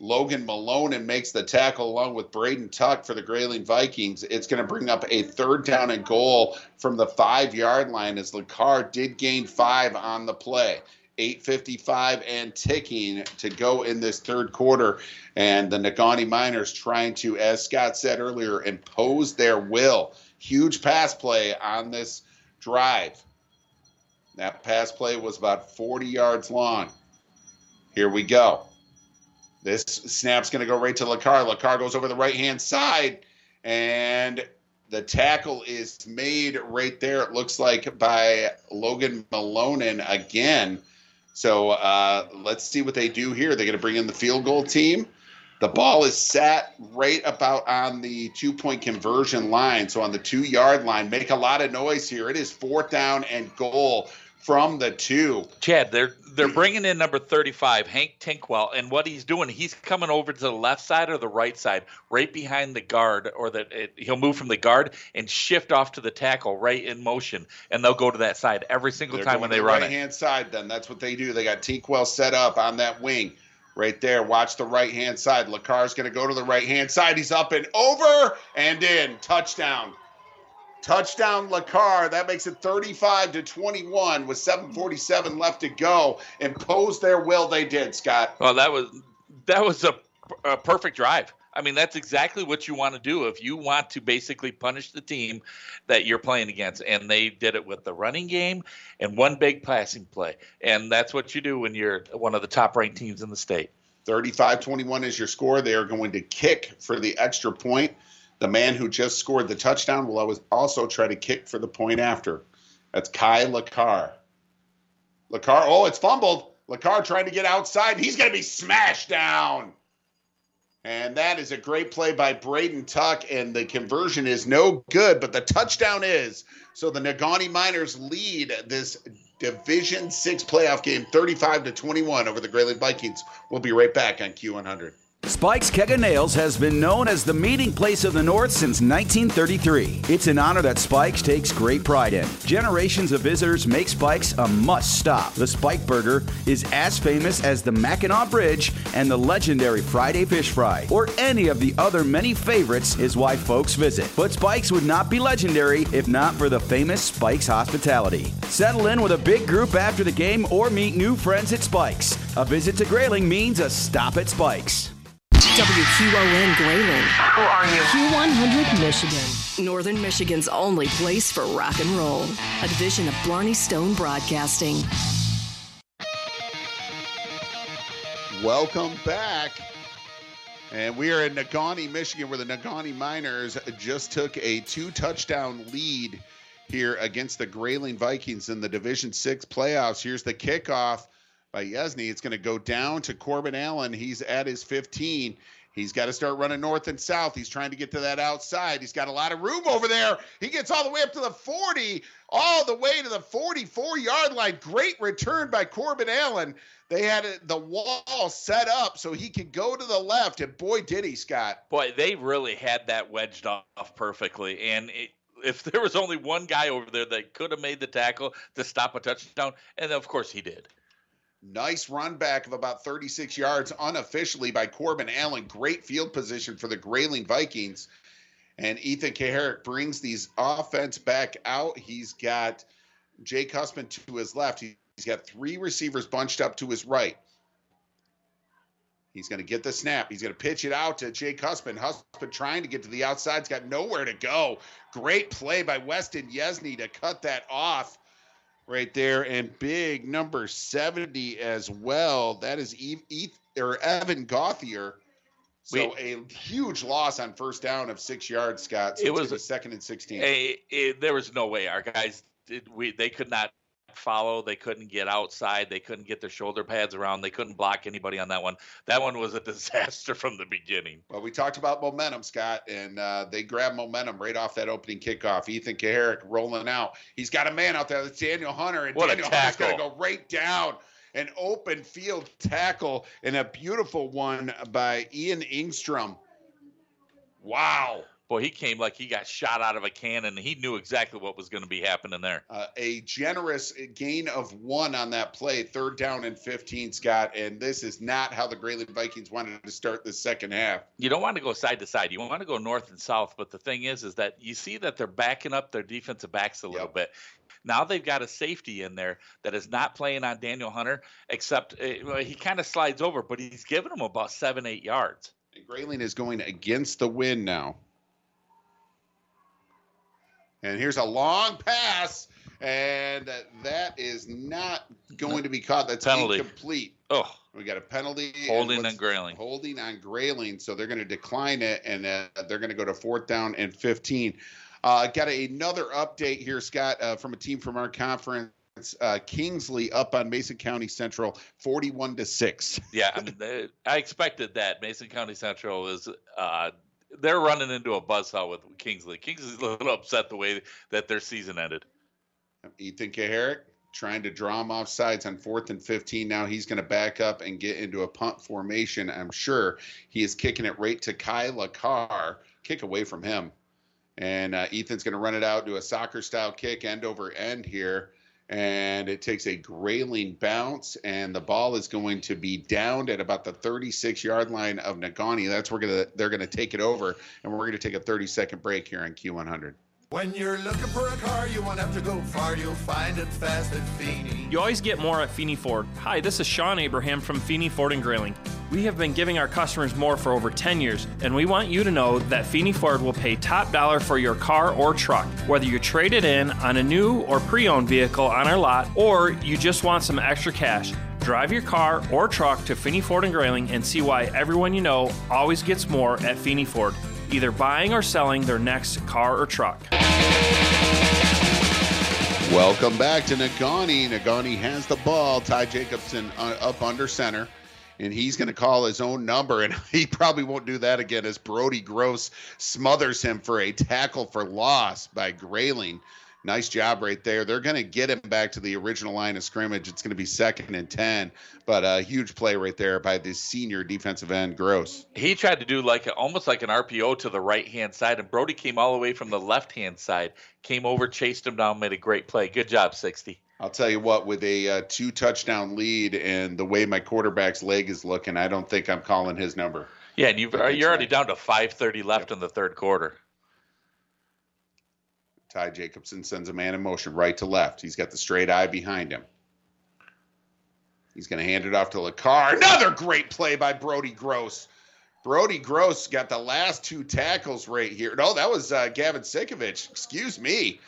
Logan Malonen makes the tackle along with Braden Tuck for the Grayling Vikings. It's going to bring up a third down and goal from the five yard line as LaCar did gain five on the play. 8.55 and ticking to go in this third quarter. And the Negaunee Miners trying to, as Scott said earlier, impose their will. Huge pass play on this drive. That pass play was about 40 yards long. Here we go. This snap's going to go right to LaCar. LaCar goes over the right hand side, and the tackle is made right there. It looks like by Logan Malonen again. So uh, let's see what they do here. They're going to bring in the field goal team. The ball is sat right about on the two point conversion line. So on the two yard line, make a lot of noise here. It is fourth down and goal from the two. Chad, they're they're bringing in number 35, Hank Tinkwell, and what he's doing, he's coming over to the left side or the right side, right behind the guard, or that he'll move from the guard and shift off to the tackle right in motion, and they'll go to that side every single They're time when they the run right hand side. Then that's what they do. They got Tinkwell set up on that wing right there. Watch the right hand side. LaCar's going to go to the right hand side. He's up and over and in. Touchdown. Touchdown LaCar. That makes it 35 to 21 with 747 left to go. Impose their will. They did, Scott. Well, that was that was a, a perfect drive. I mean, that's exactly what you want to do if you want to basically punish the team that you're playing against. And they did it with the running game and one big passing play. And that's what you do when you're one of the top ranked teams in the state. 35 21 is your score. They are going to kick for the extra point. The man who just scored the touchdown will always also try to kick for the point after. That's Kai LaCar. LaCar, oh, it's fumbled. LaCar trying to get outside. He's going to be smashed down. And that is a great play by Braden Tuck, and the conversion is no good, but the touchdown is. So the Negaunee Miners lead this Division Six playoff game, 35 to 21 over the Grayling Vikings. We'll be right back on Q100. Spike's Keg of Nails has been known as the meeting place of the North since 1933. It's an honor that Spike's takes great pride in. Generations of visitors make Spike's a must stop. The Spike Burger is as famous as the Mackinac Bridge and the legendary Friday Fish Fry, or any of the other many favorites, is why folks visit. But Spike's would not be legendary if not for the famous Spike's hospitality. Settle in with a big group after the game or meet new friends at Spike's. A visit to Grayling means a stop at Spike's. WQON Grayling. Who are you? Q100 Michigan. Northern Michigan's only place for rock and roll. A division of Blarney Stone Broadcasting. Welcome back. And we are in Negaunee, Michigan, where the Negaunee Miners just took a two touchdown lead here against the Grayling Vikings in the Division Six playoffs. Here's the kickoff by Yesney. It's going to go down to Corbin Allen. He's at his 15. He's got to start running north and south. He's trying to get to that outside. He's got a lot of room over there. He gets all the way up to the 40, all the way to the 44 yard line. Great return by Corbin Allen. They had the wall set up so he could go to the left, and boy, did he, Scott. Boy, they really had that wedged off perfectly. And it, if there was only one guy over there that could have made the tackle to stop a touchdown, and of course he did. Nice run back of about 36 yards unofficially by Corbin Allen. Great field position for the Grayling Vikings. And Ethan Kaharick brings these offense back out. He's got Jake Huspen to his left. He- He's got three receivers bunched up to his right. He's going to get the snap. He's going to pitch it out to Jake Huspen. Huspen trying to get to the outside. He's got nowhere to go. Great play by Weston Yesney to cut that off right there. And big number 70 as well. That is Eve, or Evan Gothier. So a huge loss on first down of six yards, Scott. So It was gonna second and 16. Eh, eh, there was no way our guys did. We they could not follow. They couldn't get outside. They couldn't get their shoulder pads around. They couldn't block anybody on that one. That one was a disaster from the beginning. Well, we talked about momentum, Scott, and uh, they grabbed momentum right off that opening kickoff. Ethan Kaharick rolling out. He's got a man out there. That's Daniel Hunter, and What a Daniel Hunter's going to go right down. An open field tackle and a beautiful one by Ian Ingstrom. Wow. Boy, he came like he got shot out of a cannon. He knew exactly what was going to be happening there. Uh, a generous gain of one on that play, third down and 15, Scott. And this is not how the Grayling Vikings wanted to start the second half. You don't want to go side to side. You want to go north and south. But the thing is, is that you see that they're backing up their defensive backs a little bit. Now they've got a safety in there that is not playing on Daniel Hunter, except uh, he kind of slides over, but he's giving him about seven, eight yards. And Grayling is going against the wind now. And here's a long pass, and that is not going to be caught. That's Penalty. incomplete. Oh, we got a penalty. Holding on Grayling. Holding on Grayling. So they're going to decline it, and uh, they're going to go to fourth down and 15. Uh, got another update here, Scott, uh, from a team from our conference. Uh, Kingsley up on Mason County Central, 41 to six. Yeah, I mean, they- I expected that. Mason County Central is uh, they're running into a buzzsaw with Kingsley. Kingsley's a little upset the way that their season ended. Ethan Kaharick trying to draw him off sides on fourth and 15. Now he's going to back up and get into a punt formation. I'm sure he is kicking it right to Kai LaCar, kick away from him. And uh, Ethan's going to run it out, do a soccer style kick, end over end here. And it takes a Grayling bounce, and the ball is going to be downed at about the 36 yard line of Negaunee. That's where they're going to take it over, and we're going to take a 30 second break here on Q100. When you're looking for a car, you won't have to go far. You'll find it fast at Feeney. You always get more at Feeney Ford. Hi, this is Sean Abraham from Feeney Ford and Grayling. We have been giving our customers more for over 10 years, and we want you to know that Feeney Ford will pay top dollar for your car or truck, whether you trade it in on a new or pre owned vehicle on our lot, or you just want some extra cash. Drive your car or truck to Feeney Ford and Grayling and see why everyone you know always gets more at Feeney Ford, either buying or selling their next car or truck. Welcome back to Negaunee. Negaunee has the ball. Ty Jacobson uh, up under center, and he's going to call his own number, and he probably won't do that again as Brody Gross smothers him for a tackle for loss by Grayling. Nice job right there. They're going to get him back to the original line of scrimmage. It's going to be second and 10, but a huge play right there by the senior defensive end, Gross. He tried to do like a, almost like an RPO to the right hand side, and Brody came all the way from the left hand side, came over, chased him down, made a great play. Good job, 60. I'll tell you what, with a uh, two touchdown lead and the way my quarterback's leg is looking, I don't think I'm calling his number. Yeah, and you've, you're already sense. down to 5:30 left in the third quarter. Ty Jacobson sends a man in motion right to left. He's got the straight I behind him. He's going to hand it off to LaCar. Another great play by Brody Gross. Brody Gross got the last two tackles right here. No, that was uh, Gavin Sikovich. Excuse me.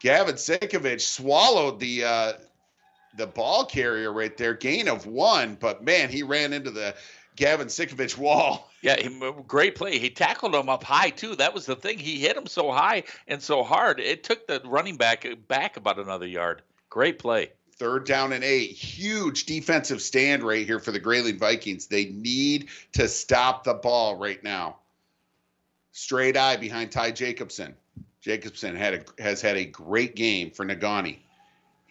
Gavin Sikovich swallowed the uh, the ball carrier right there. Gain of one, but man, he ran into the Gavin Sikovich wall. Yeah, he, great play. He tackled him up high too. That was the thing. He hit him so high and so hard. It took the running back uh, back about another yard. Great play. Third down and eight. Huge defensive stand right here for the Grayling Vikings. They need to stop the ball right now. Straight I behind Ty Jacobson. Jacobson had a, has had a great game for Negaunee.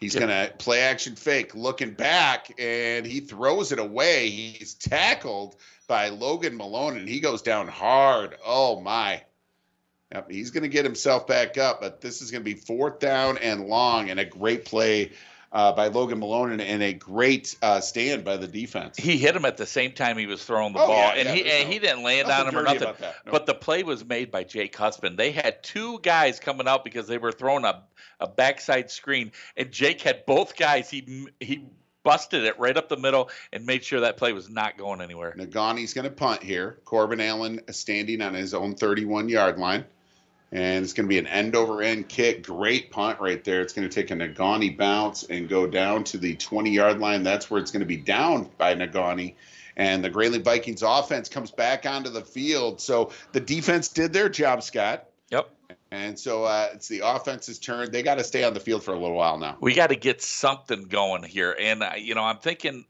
He's going to play action fake, looking back, and he throws it away. He's tackled by Logan Malone, and he goes down hard. Oh, my. Yep, he's going to get himself back up, but this is going to be fourth down and long, and a great play uh, by Logan Malone and, and a great uh, stand by the defense. He hit him at the same time he was throwing the Oh, ball, yeah, and yeah, he and no- he didn't land on him or nothing. no. But the play was made by Jake Huspen. They had two guys coming out because they were throwing a a backside screen, and Jake had both guys. He he busted it right up the middle and made sure that play was not going anywhere. Negaunee's going to punt here. Corbin Allen standing on his own 31 yard line. And it's going to be an end over end kick. Great punt right there. It's going to take a Negaunee bounce and go down to the 20 yard line. That's where it's going to be down by Negaunee. And the Grayling Vikings offense comes back onto the field. So the defense did their job, Scott. Yep. And so uh, it's the offense's turn. They got to stay on the field for a little while now. We got to get something going here, and uh, you know I'm thinking.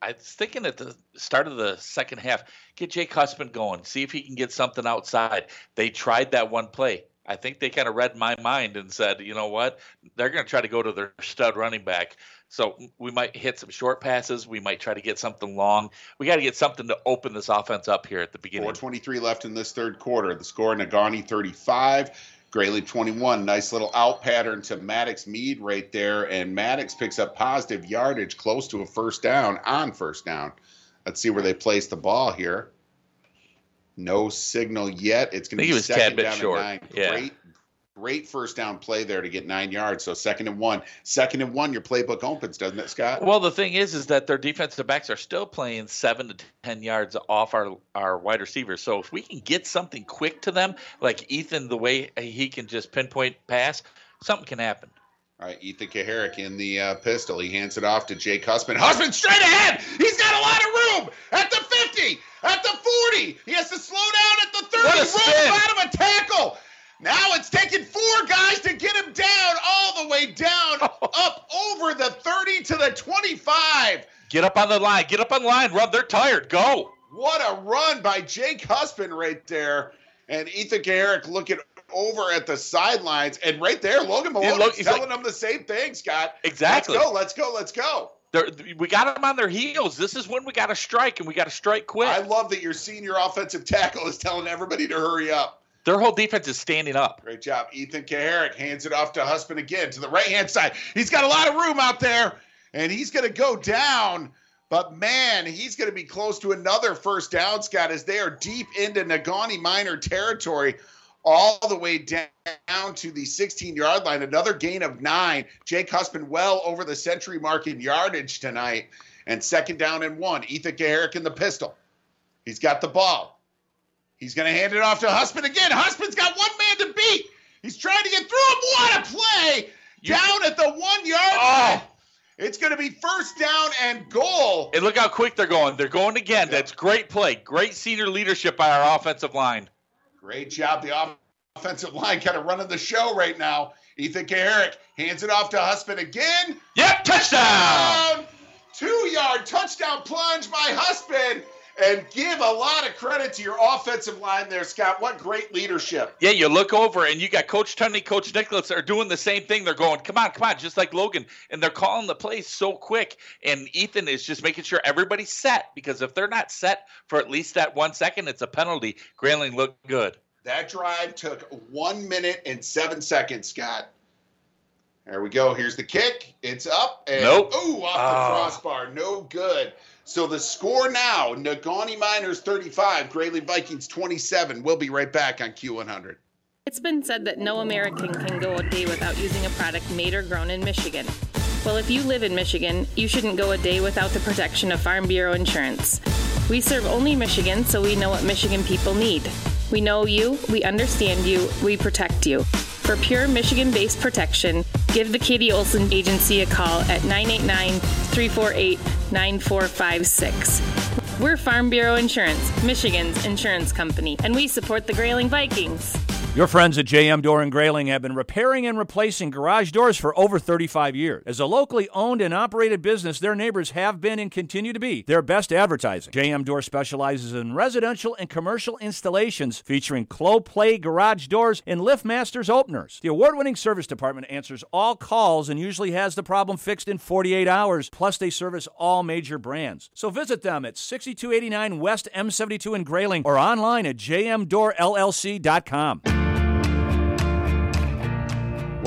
I was thinking at the start of the second half, get Jake Huspen going, see if he can get something outside. They tried that one play. I think they kind of read my mind and said, you know what, they're going to try to go to their stud running back. So we might hit some short passes. We might try to get something long. We got to get something to open this offense up here at the beginning. 423 left in this third quarter. The score Negaunee 35, Grayling 21. Nice little out pattern to Maddox Mead right there. And Maddox picks up positive yardage close to a first down on first down. Let's see where they place the ball here. No signal yet. It's going to be second down and nine. Yeah. Great, great first down play there to get nine yards. So second and one, second and one, your playbook opens, doesn't it, Scott? Well, the thing is, is that their defensive backs are still playing seven to ten yards off our our wide receivers. So if we can get something quick to them, like Ethan, the way he can just pinpoint pass, something can happen. All right, Ethan Kaharick in the uh, pistol. He hands it off to Jake Huspen. Huspen straight ahead. He's got a lot of room at the 50, at the 40. He has to slow down at the 30. What a spin. out of a tackle. Now it's taking four guys to get him down, all the way down, up over the 30 to the 25. Get up on the line. Get up on the line. Run. They're tired. Go. What a run by Jake Huspen right there. And Ethan Garrick looking over at the sidelines. And right there, Logan Malone look, is telling like- them the same thing, Scott. Exactly. Let's go, let's go, let's go. They're, we got them on their heels. This is when we got to strike, and we got to strike quick. I love that your senior offensive tackle is telling everybody to hurry up. Their whole defense is standing up. Great job. Ethan Kaharick hands it off to Huspen again to the right hand side. He's got a lot of room out there, and he's going to go down. But man, he's going to be close to another first down, Scott, as they are deep into Negaunee Miner territory, all the way down to the 16 yard line. Another gain of nine. Jake Huspen well over the century mark in yardage tonight. And second down and one. Ethan Garrick in the pistol. He's got the ball. He's going to hand it off to Huspen again. Huspen's got one man to beat. He's trying to get through him. What a play! Down at the one yard oh. line. It's going to be first down and goal. And look how quick they're going. They're going again. That's great play. Great senior leadership by our offensive line. Great job. The offensive line kind of running the show right now. Ethan Garrick hands it off to Huspen again. Yep, touchdown! Two yard touchdown plunge by Huspen. And give a lot of credit to your offensive line there, Scott. What great leadership. Yeah, you look over and you got Coach Tunney, Coach Nicholas are doing the same thing. They're going, come on, come on, just like Logan. And they're calling the plays so quick. And Ethan is just making sure everybody's set because if they're not set for at least that one second, it's a penalty. Grayling looked good. That drive took one minute and seven seconds, Scott. There we go. Here's the kick. It's up. And, Nope. Ooh, off the Ah. crossbar. No good. So the score now Negaunee Miners 35, Grayling Vikings 27. We'll be right back on Q100. It's been said that no American can go a day without using a product made or grown in Michigan. Well, if you live in Michigan, you shouldn't go a day without the protection of Farm Bureau Insurance. We serve only Michigan, so we know what Michigan people need. We know you, we understand you, we protect you. For pure Michigan based protection, give the Katie Olson Agency a call at 989 348 9456. We're Farm Bureau Insurance, Michigan's insurance company, and we support the Grayling Vikings. Your friends at JM Door and Grayling have been repairing and replacing garage doors for over 35 years. As a locally owned and operated business, their neighbors have been and continue to be their best advertising. JM Door specializes in residential and commercial installations featuring Clopay garage doors and LiftMasters openers. The award-winning service department answers all calls and usually has the problem fixed in 48 hours. Plus, they service all major brands. So visit them at 6289 West M72 in Grayling or online at jmdoorllc.com.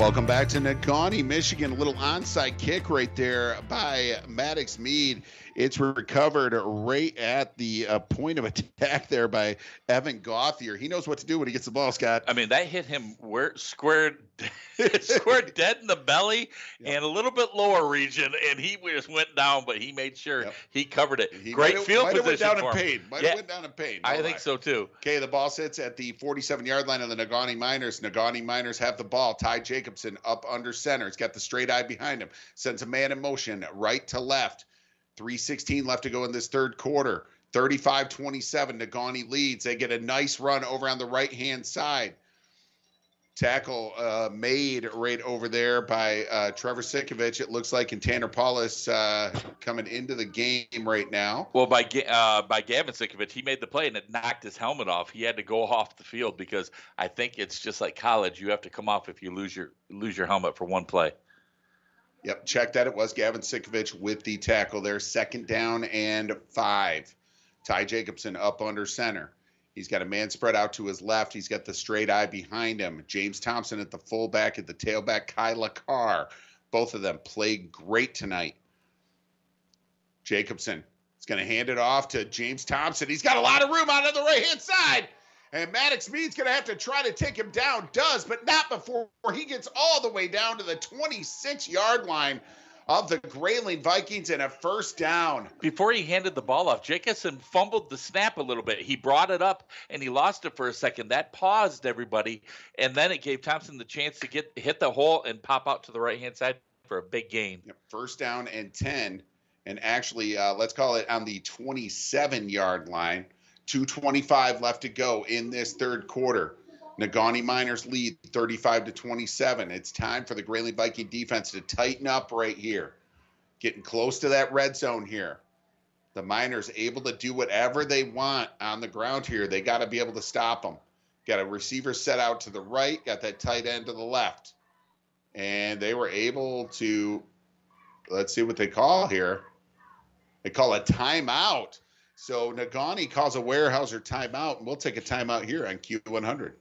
Welcome back to Negaunee, Michigan. A little onside kick right there by Maddox Mead. It's recovered right at the uh, point of attack there by Evan Gothier. He knows what to do when he gets the ball, Scott. I mean, that hit him where squared squared dead in the belly and a little bit lower region, and he just went down, but he made sure he covered it. He Great might field might have position went down for in him. pain. Might Yeah, have went down in pain. I No think so too. Okay, the ball sits at the 47 yard line of the Negaunee Miners. Negaunee Miners have the ball. Ty Jacobson up under center. He's got the straight I behind him. Sends a man in motion right to left. 316 left to go in this third quarter. 35 27. Negaunee leads. They get a nice run over on the right hand side. Tackle uh, made right over there by uh, Trevor Sikovich, it looks like, and Tanner Paulus uh, coming into the game right now. Well, by uh, by Gavin Sikovich, he made the play and it knocked his helmet off. He had to go off the field because I think it's just like college. You have to come off if you lose your lose your helmet for one play. Yep, check that. It was Gavin Sikovich with the tackle there. Second down and five. Ty Jacobson up under center. He's got a man spread out to his left. He's got the straight I behind him. James Thompson at the fullback, at the tailback, Kai LaCar. Both of them played great tonight. Jacobson is going to hand it off to James Thompson. He's got a lot of room out on the right hand side. And Maddox Mead's going to have to try to take him down. Does, but not before he gets all the way down to the 26 yard line of the Grayling Vikings and a first down. Before he handed the ball off, Jacobson fumbled the snap a little bit. He brought it up and he lost it for a second. That paused everybody, and then it gave Thompson the chance to get hit the hole and pop out to the right hand side for a big gain. First down and 10. And actually, uh, let's call it on the 27 yard line. 225 left to go in this third quarter. Negaunee Miners lead 35 to 27. It's time for the Grayling Viking defense to tighten up right here. Getting close to that red zone here. The Miners able to do whatever they want on the ground here. They got to be able to stop them. Got a receiver set out to the right, got that tight end to the left. And they were able to, let's see what they call here. They call a timeout. So Negaunee calls a Weyerhaeuser timeout, and we'll take a timeout here on Q100.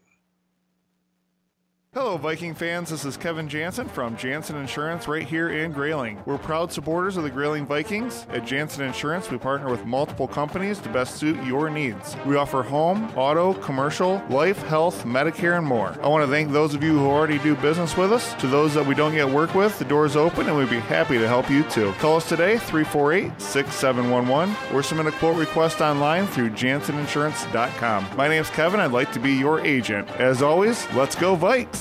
Hello, Viking fans. This is Kevin Jansen from Jansen Insurance right here in Grayling. We're proud supporters of the Grayling Vikings. At Jansen Insurance, we partner with multiple companies to best suit your needs. We offer home, auto, commercial, life, health, Medicare, and more. I want to thank those of you who already do business with us. To those that we don't yet work with, the door is open and we'd be happy to help you too. Call us today, 348 6711, or submit a quote request online through janseninsurance.com. My name's Kevin. I'd like to be your agent. As always, let's go, Vikes!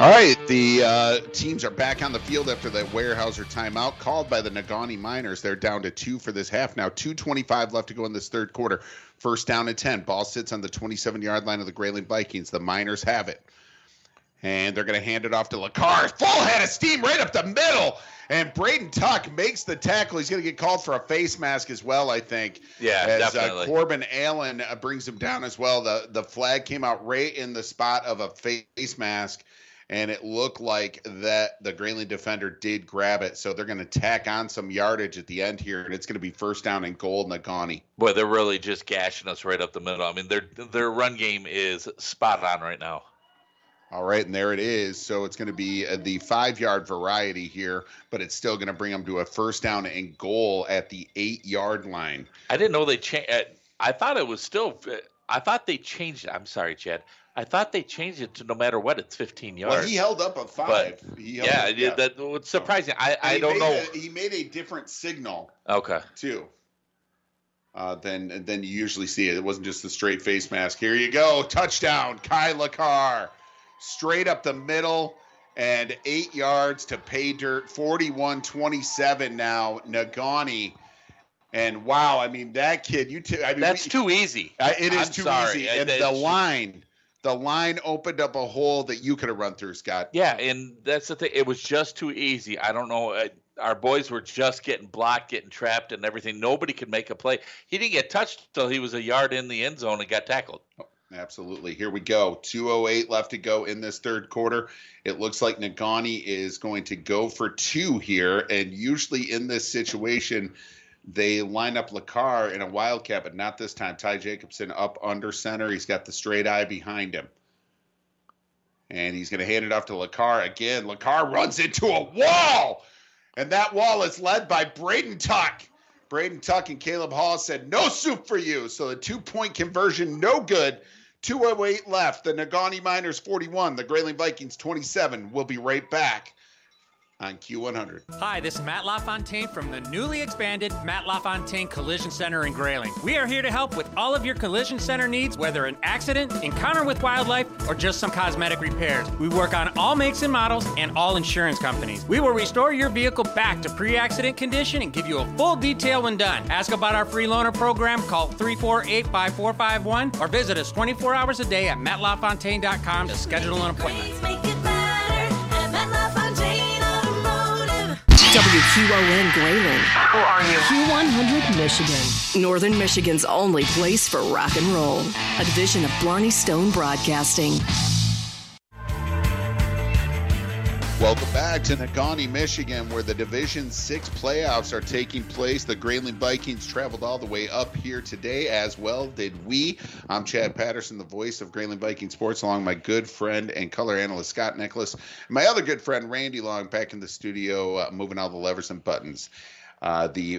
All right, the uh, teams are back on the field after the Weyerhaeuser timeout called by the Negaunee Miners. They're down to two for this half now. 2.25 left to go in this third quarter. First down and 10. Ball sits on the 27 yard line of the Grayling Vikings. The Miners have it. And they're going to hand it off to LaCar. Full head of steam right up the middle. And Braden Tuck makes the tackle. He's going to get called for a face mask as well, I think. Yeah, as definitely. Uh, Corbin Allen uh, brings him down as well. The the flag came out right in the spot of a face mask, and it looked like that the Grayling defender did grab it. So they're going to tack on some yardage at the end here, and it's going to be first down and goal Negaunee. Boy, they're really just gashing us right up the middle. I mean, their their run game is spot on right now. All right, and there it is. So it's going to be uh, the five yard variety here, but it's still going to bring them to a first down and goal at the eight yard line. I didn't know they changed. I thought it was still. I thought they changed it. I'm sorry, Chad. I thought they changed it to no matter what, it's 15 yards. Well, he held up a five. Yeah, up- yeah, that was surprising. I, I don't know. a- he made a different signal Okay. too. Uh, than than you usually see it. It wasn't just the straight face mask. Here you go, touchdown, Kai Carr, straight up the middle, and eight yards to pay dirt. 41-27 now, Negaunee. And wow, I mean that kid. You, t- I mean, That's we- too easy. Uh, it is I'm too sorry. easy, I- and the line, the line opened up a hole that you could have run through, Scott. Yeah, and that's the thing. It was just too easy. I don't know. uh, Our boys were just getting blocked, getting trapped, and everything. Nobody could make a play. He didn't get touched till he was a yard in the end zone and got tackled. Absolutely. Here we go. 208 left to go in this third quarter. It looks like Negaunee is going to go for two here. And usually in this situation, they line up LaCar in a wildcat, but not this time. Ty Jacobson up under center. He's got the straight I behind him. And he's going to hand it off to LaCar again. LaCar runs into a wall. And that wall is led by Braden Tuck. Braden Tuck and Caleb Hall said, no soup for you. So the two point conversion, no good. 208 left. The Negaunee Miners 41, the Grayling Vikings 27. We'll be right back on Q100. Hi, this is Matt LaFontaine from the newly expanded Matt LaFontaine Collision Center in Grayling. We are here to help with all of your collision center needs, whether an accident, encounter with wildlife, or just some cosmetic repairs. We work on all makes and models and all insurance companies. We will restore your vehicle back to pre-accident condition and give you a full detail when done. Ask about our free loaner program, call 348-5451, or visit us 24 hours a day at mattlafontaine.com to schedule an appointment. WQON Grayling. Who are you? Q100 Michigan. Northern Michigan's only place for rock and roll. A division of Blarney Stone Broadcasting. Welcome back to Negaunee, Michigan, where the Division Six playoffs are taking place. The Grayling Vikings traveled all the way up here today, as well did we. I'm Chad Patterson, the voice of Grayling Viking Sports, along my good friend and color analyst Scott Nicholas, and my other good friend Randy Long, back in the studio, uh, moving all the levers and buttons. Uh, the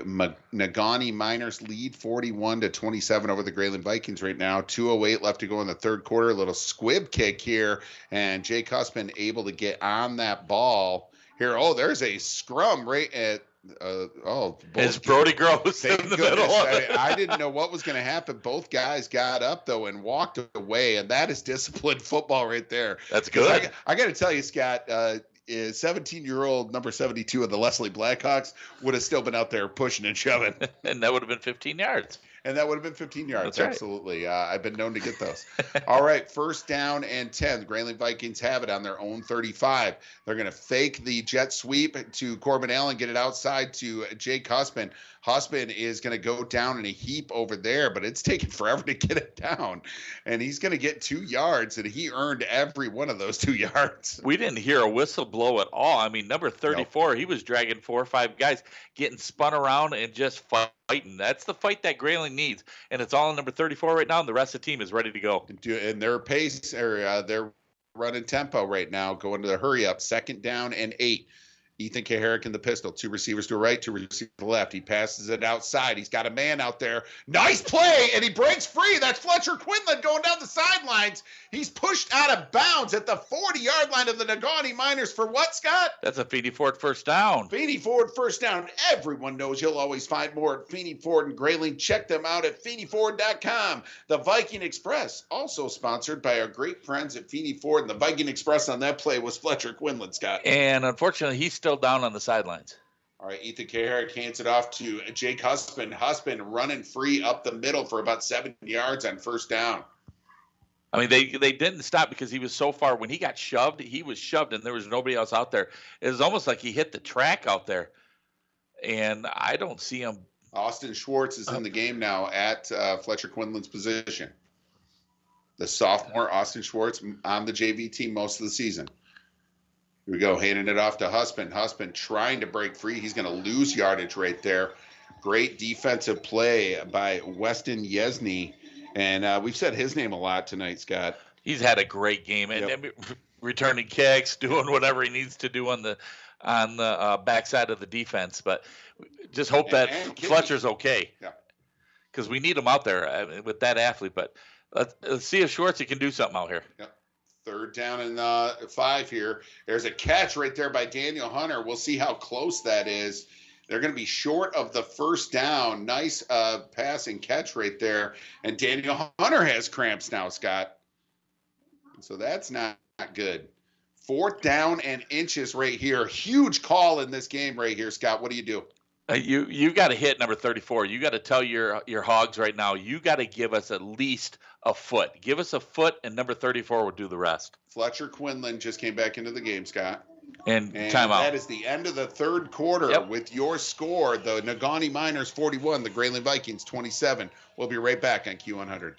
Negaunee Miners lead 41 to 27 over the Grayling Vikings right now. 208 left to go in the third quarter. A little squib kick here, and Jake Huspen able to get on that ball here. Oh, there's a scrum right at. Uh, oh, It's Brody Gross in the goodness. middle. I. I didn't know what was going to happen. Both guys got up though and walked away, and that is disciplined football right there. That's good. I, I got to tell you, Scott. Uh, is 17 year old number 72 of the Leslie Blackhawks would have still been out there pushing and shoving. and that would have been 15 yards. and that would have been 15 yards. Right. Absolutely. Uh, I've been known to get those. All right, first down and 10. The Grayling Vikings have it on their own 35. They're going to fake the jet sweep to Corbin Allen, get it outside to Jake Huspen. Husband is going to go down in a heap over there, but it's taking forever to get it down. And he's going to get two yards, and he earned every one of those two yards. We didn't hear a whistle blow at all. I mean, number 34, he was dragging four or five guys, getting spun around and just fighting. That's the fight that Grayling needs. And it's all on number 34 right now, and the rest of the team is ready to go. And their pace, or uh, their running tempo right now, going to the hurry up, second down and eight. Ethan Kaharick in the pistol. Two receivers to the right, two receivers to the left. He passes it outside. He's got a man out there. Nice play, and he breaks free. That's Fletcher Quinlan going down the sidelines. He's pushed out of bounds at the 40 yard line of the Negaunee Miners for what, Scott? That's a Feeney Ford first down. Feeney Ford first down. Everyone knows you'll always find more at Feeney Ford and Grayling. Check them out at FeeneyFord.com. The Viking Express, also sponsored by our great friends at Feeney Ford. And the Viking Express on that play was Fletcher Quinlan, Scott. And unfortunately, he's still down on the sidelines. All right, Ethan Kaharick hands it off to Jake Huspen. Huspen running free up the middle for about seven yards on first down. I mean, they they didn't stop because he was so far. When he got shoved, he was shoved, and there was nobody else out there. It was almost like he hit the track out there, and I don't see him. Austin Schwartz is in the game now at uh, Fletcher Quinlan's position. The sophomore Austin Schwartz on the JV team most of the season. Here we go, handing it off to Huspen. Huspen trying to break free. He's going to lose yardage right there. Great defensive play by Weston Yesney. And uh, we've said his name a lot tonight, Scott. He's had a great game, and, and returning kicks, doing whatever he needs to do on the on the uh, backside of the defense. But just hope that and. Fletcher's okay. Yeah. Because we need him out there with that athlete. But let's, let's see if Schwartz can do something out here. Third down and uh, five here. There's a catch right there by Daniel Hunter. We'll see how close that is. They're going to be short of the first down. Nice uh, pass and catch right there. And Daniel Hunter has cramps now, Scott. So that's not, not good. Fourth down and inches right here. Huge call in this game right here, Scott. What do you do? Uh, you you got to hit number 34. You got to tell your your hogs right now. You got to give us at least a foot. Give us a foot, and number 34 will do the rest. Fletcher Quinlan just came back into the game, Scott. And, And timeout. that is the end of the third quarter with your score. The Negaunee Miners 41, the Grayling Vikings 27. We'll be right back on Q100.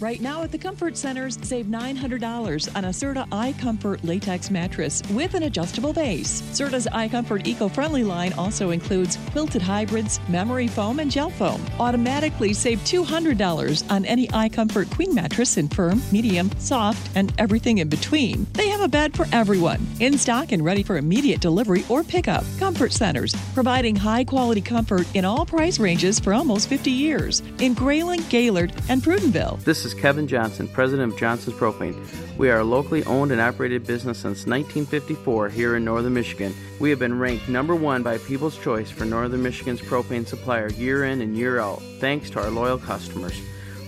Right now at the Comfort Centers, save $900 on a Serta iComfort latex mattress with an adjustable base. Serta's iComfort eco-friendly line also includes quilted hybrids, memory foam, and gel foam. Automatically save $200 on any iComfort queen mattress in firm, medium, soft, and everything in between. They have a bed for everyone, in stock and ready for immediate delivery or pickup. Comfort Centers, providing high-quality comfort in all price ranges for almost 50 years in Grayling, Gaylord, and Prudenville. This is Kevin Johnson, president of Johnson's Propane. We are a locally owned and operated business since 1954 here in northern Michigan. We have been ranked number one by People's Choice for northern Michigan's propane supplier year in and year out, thanks to our loyal customers.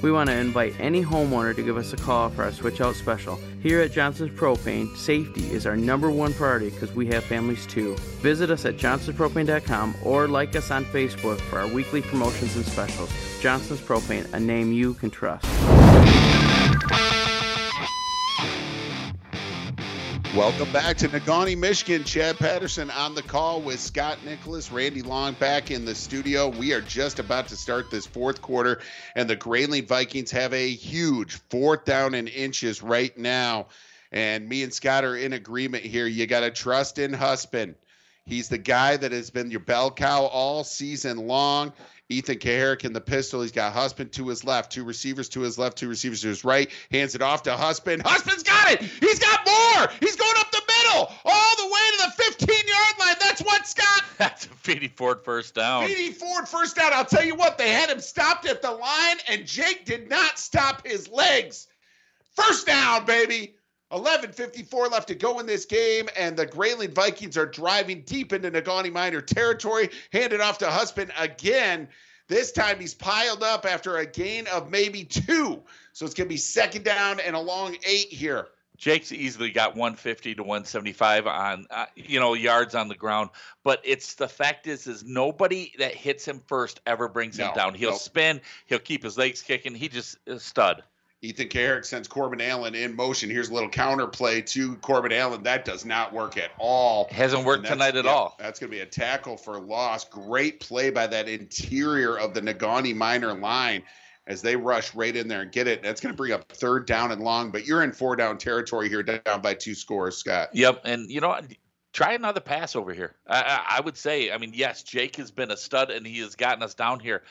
We want to invite any homeowner to give us a call for our switch out special. Here at Johnson's Propane, safety is our number one priority because we have families too. Visit us at johnsonspropane.com or like us on Facebook for our weekly promotions and specials. Johnson's Propane, a name you can trust. Welcome back to Negaunee, Michigan. Chad Patterson on the call with Scott Nicholas, Randy Long back in the studio. We are just about to start this fourth quarter, and the Grayling Vikings have a huge fourth down and inches right now. And me and Scott are in agreement here. You got to trust in Huspen. He's the guy that has been your bell cow all season long. Ethan Kaharick in the pistol. He's got Huspen to his left, two receivers to his left, two receivers to his right. Hands it off to Huspen. Huspen's got it. He's got more. He's going up the middle, all the way to the 15 yard line. That's what Scott. That's a Feeney Ford first down. Feeney Ford first down. I'll tell you what, they had him stopped at the line, and Jake did not stop his legs. First down, baby. 11.54 left to go in this game, and the Grayling Vikings are driving deep into Negaunee Miner territory. Handed off to Huspen again. This time he's piled up after a gain of maybe two. So it's going to be second down and a long eight here. Jake's easily got 150 to 175 on uh, you know yards on the ground, but it's the fact is is nobody that hits him first ever brings him down. He'll no. spin, he'll keep his legs kicking. He just stud. Ethan Kaharick sends Corbin Allen in motion. Here's a little counter play to Corbin Allen. That does not work at all. Hasn't worked tonight at yeah, all. That's going to be a tackle for loss. Great play by that interior of the Negaunee Miner line as they rush right in there and get it. That's going to bring up third down and long, but you're in four down territory here, down by two scores, Scott. Yep, and you know? Try another pass over here. I, I, I would say, I mean, yes, Jake has been a stud and he has gotten us down here,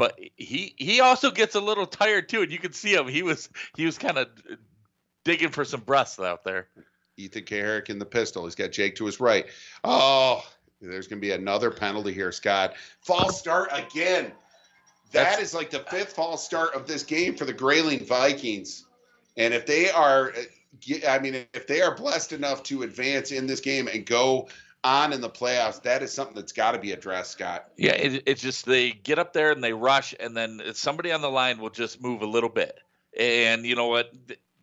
but he he also gets a little tired too, and you can see him. He was he was kind of digging for some breaths out there. Ethan Kaharick in the pistol. He's got Jake to his right. Oh, there's going to be another penalty here, Scott. False start again. That That's- is like the fifth false start of this game for the Grayling Vikings. And if they are, uh, I mean, if they are blessed enough to advance in this game and go on in the playoffs, that is something that's got to be addressed, Scott. Yeah, it, it's just they get up there and they rush, and then somebody on the line will just move a little bit. And you know what?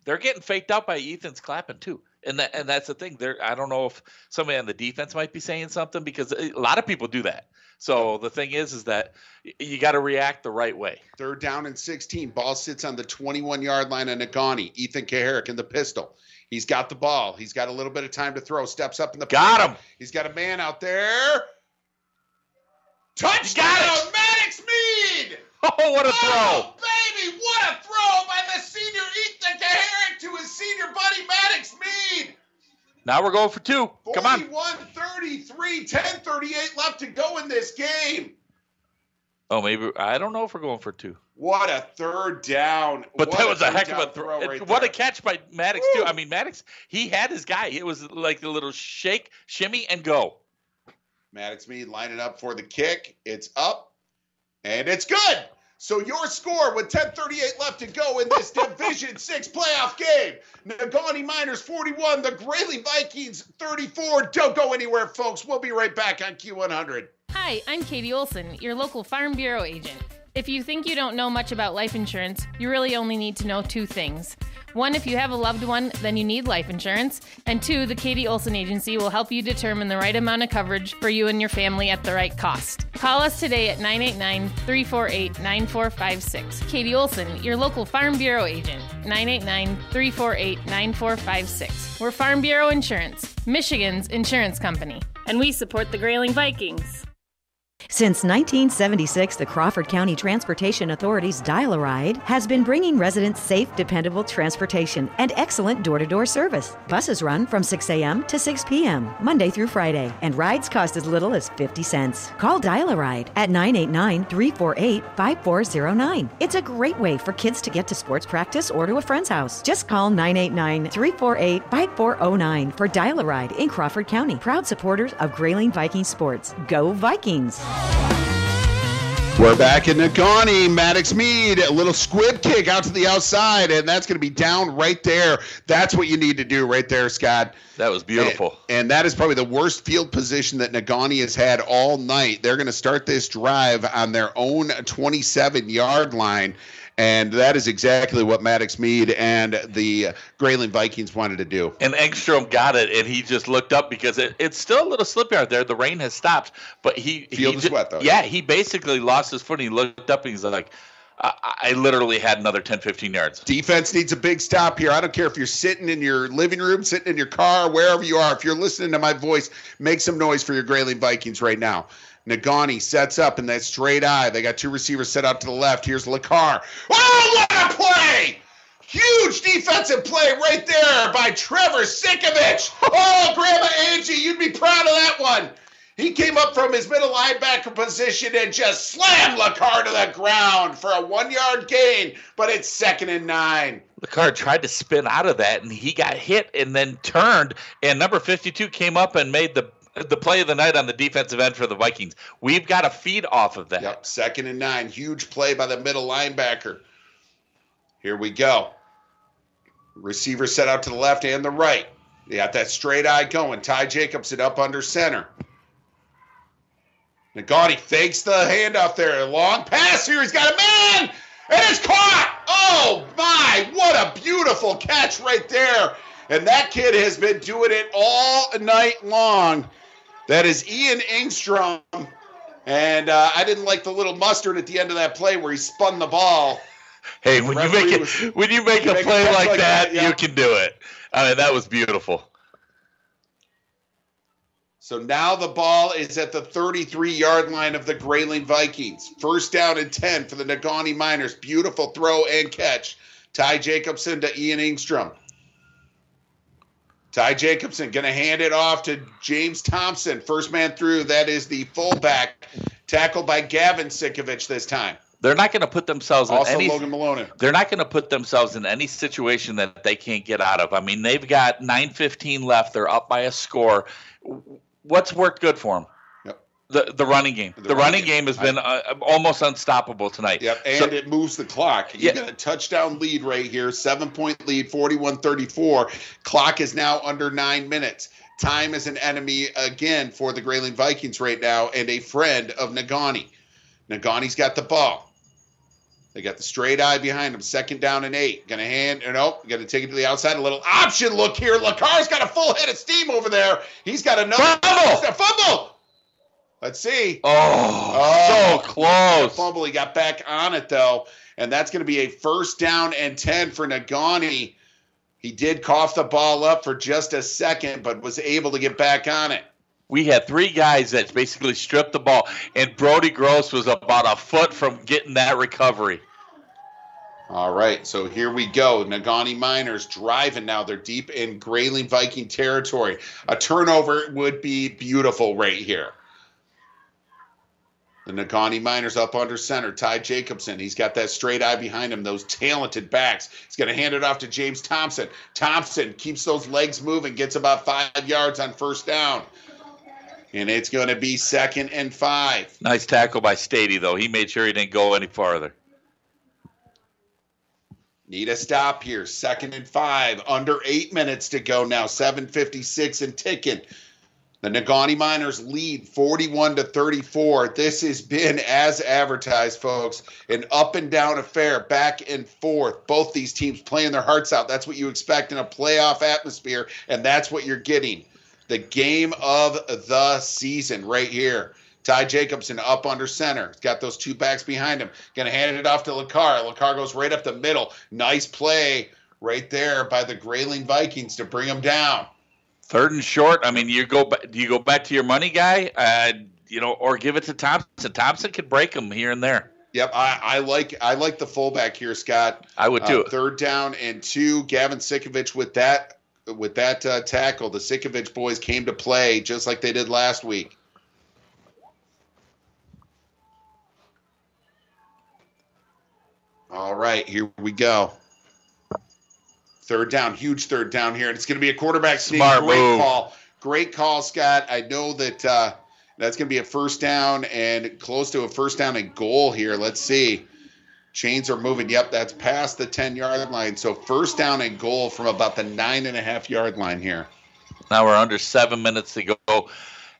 They're getting faked out by Ethan's clapping too. And that and that's the thing. There, I don't know if somebody on the defense might be saying something because eh, a lot of people do that. So the thing is, is that you got to react the right way. Third down and 16. Ball sits on the 21 yard line of Negaunee. Ethan Kaharick in the pistol. He's got the ball. He's got a little bit of time to throw. Steps up in the Got pocket. him. He's got a man out there. Touchdown, Maddox Mead! Oh, what a Oh, baby, what a throw by the senior Ethan Kaharick to his senior buddy Maddox Mead. Now we're going for two. Come on. 41 33, 10 38 left to go in this game. Oh, maybe I don't know if we're going for two. What a third down. But What that was a third heck of a throw. right what a catch by Maddox too. I mean, Maddox he had his guy. It was like a little shake, shimmy, and go. Maddox Mead lining up for the kick. It's up, and it's good. So your score with 10:38 left to go in this Division Six playoff game: Negaunee Miners 41, the Grayling Vikings 34. Don't go anywhere, folks. We'll be right back on Q100. Hi, I'm Katie Olson, your local Farm Bureau agent. If you think you don't know much about life insurance, you really only need to know two things. One, if you have a loved one, then you need life insurance. And two, the Katie Olson Agency will help you determine the right amount of coverage for you and your family at the right cost. Call us today at 989 348 9456. Katie Olson, your local Farm Bureau agent. 989 348 9456. We're Farm Bureau Insurance, Michigan's insurance company. And we support the Grayling Vikings. Since 1976, the Crawford County Transportation Authority's Dial a Ride has been bringing residents safe, dependable transportation and excellent door to door service. Buses run from 6 a.m. to 6 p.m., Monday through Friday, and rides cost as little as 50 cents. Call Dial a Ride at 989 348 5409. It's a great way for kids to get to sports practice or to a friend's house. Just call 989 348 5409 for Dial a Ride in Crawford County. Proud supporters of Grayling Viking Sports. Go Vikings! We're back in Negaunee. Maddox Mead, a little squib kick out to the outside, and that's going to be down right there. That's what you need to do right there, Scott. That was beautiful. And, and that is probably the worst field position that Negaunee has had all night. They're going to start this drive on their own 27 yard line. And that is exactly what Maddox Mead and the Grayling Vikings wanted to do. And Engstrom got it, and he just looked up because it, it's still a little slippery out there. The rain has stopped, but he Field he is ju- wet, though. Yeah, he basically lost his footing. He looked up and he's like, I, I literally had another 10, 15 yards. Defense needs a big stop here. I don't care if you're sitting in your living room, sitting in your car, wherever you are. If you're listening to my voice, make some noise for your Grayling Vikings right now. Nagani sets up in that straight I. They got two receivers set out to the left. Here's LaCar. Oh, what a play! Huge defensive play right there by Trevor Sikovich. Oh, Grandma Angie, you'd be proud of that one. He came up from his middle linebacker position and just slammed LaCar to the ground for a one yard gain, but it's second and nine. Car tried to spin out of that, and he got hit and then turned. And number 52 came up and made the the play of the night on the defensive end for the Vikings. We've got to feed off of that. Yep, second and nine. Huge play by the middle linebacker. Here we go. Receiver set out to the left and the right. They got that straight I going. Ty Jacobson up under center. Negaunee fakes the handoff there. A Long pass here. He's got a man, and it's caught. Oh my! What a beautiful catch right there. And that kid has been doing it all night long. That is Ian Ingstrom. And uh, I didn't like the little mustard at the end of that play where he spun the ball. Hey, when you make it, was- when you make you a make play like, like that, that, yeah. you can do it. I mean, that was beautiful. So now the ball is at the 33 yard line of the Grayling Vikings. First down and 10 for the Negaunee Miners. Beautiful throw and catch. Ty Jacobson to Ian Ingstrom. Ty Jacobson going to hand it off to James Thompson. First man through. That is the fullback. Tackled by Gavin Sikovich this time. They're not going to put themselves in Also any. Logan Malonen. They're not going to put themselves in any situation that they can't get out of. I mean, they've got 9:15 left. They're up by a score. What's worked good for them? The the running game. The, running running game. game has been uh, almost unstoppable tonight. Yep, and So- it moves the clock. You Yeah. got a touchdown lead right here, seven point lead, 41 34. Clock is now under nine minutes. Time is an enemy again for the Grayling Vikings right now and a friend of Negaunee. Negaunee's got the ball. They got the straight I behind him. Second down and eight. Gonna hand, or nope, gonna take it to the outside. A little option look here. LaCar's got a full head of steam over there. He's got another Fumble! fumble. Let's see. Oh, oh. so close. Fumble. He got back on it though, and that's going to be a first down and ten for Negaunee. He did cough the ball up for just a second, but was able to get back on it. we had three guys that basically stripped the ball, and Brody Gross was about a foot from getting that recovery. All right, so here we go. Negaunee Miners driving now. They're deep in Grayling Viking territory. A turnover would be beautiful right here. The Negaunee Miners up under center. Ty Jacobson. He's got that straight I behind him, those talented backs. He's going to hand it off to James Thompson. Thompson keeps those legs moving, gets about five yards on first down. And it's going to be second and five. Nice tackle by Stady, though. He made sure he didn't go any farther. Need a stop here. Second and five. Under eight minutes to go now. 756 and ticking. The Negaunee Miners lead 41 to 34. This has been, as advertised, folks, an up and down affair, back and forth. Both these teams playing their hearts out. That's what you expect in a playoff atmosphere, and that's what you're getting. The game of the season right here. Ty Jacobson up under center. He's got those two backs behind him. Gonna hand it off to LaCar. LaCar goes right up the middle. Nice play right there by the Grayling Vikings to bring him down. Third and short. I mean, you go. Do you go back to your money guy? Uh, you know, or give it to Thompson. Thompson could break them here and there. Yep, I, I like I like the fullback here, Scott. I would do Uh, third down and two. Gavin Sikovich with that with that uh, tackle. The Sikovich boys came to play just like they did last week. All right, here we go. Third down, huge third down here, and it's going to be a quarterback sneak. Smart Great move. call, great call, Scott. I know that uh, that's going to be a first down and close to a first down and goal here. Let's see. Chains are moving. Yep, that's past the 10 yard line. So first down and goal from about the nine and a half yard line here. Now we're under seven minutes to go.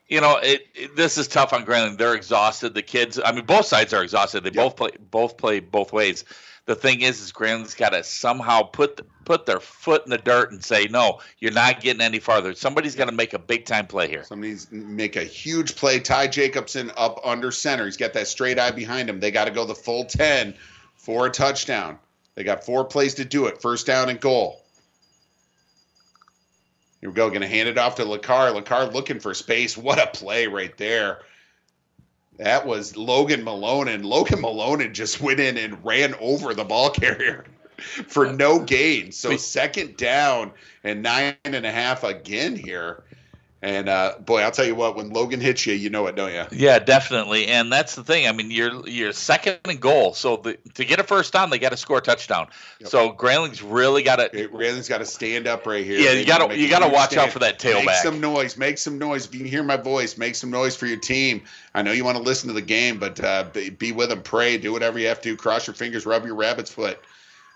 You know, it, it- this is tough on Grayling. They're exhausted. The kids. I mean, both sides are exhausted. They both play both play both ways. The thing is, is Grayling's got to somehow put the, put their foot in the dirt and say, no, you're not getting any farther. Somebody's got to make a big time play here. Somebody's make a huge play. Ty Jacobson up under center. He's got that straight I behind him. They got to go the full 10 for a touchdown. They got four plays to do it. First down and goal. Here we go. Going to hand it off to LaCar. LaCar looking for space. What a play right there. That was Logan Malonen, and Logan Malonen just went in and ran over the ball carrier for no gain. So second down and nine and a half again here. And uh, boy, I'll tell you what, when Logan hits you, you know it, don't you? Yeah, definitely, and that's the thing. I mean, you're you're second and goal, so the, to get a first down, they got to score a touchdown. So Grayling's really got to. Grayling's got to stand up right here. Yeah, They you gotta- make a you gotta huge watch out for that tailback. Make some noise. Make some noise. If you can hear my voice, make some noise for your team. I know you want to listen to the game, but uh, be, be with them. Pray. Do whatever you have to. Cross your fingers. Rub your rabbit's foot.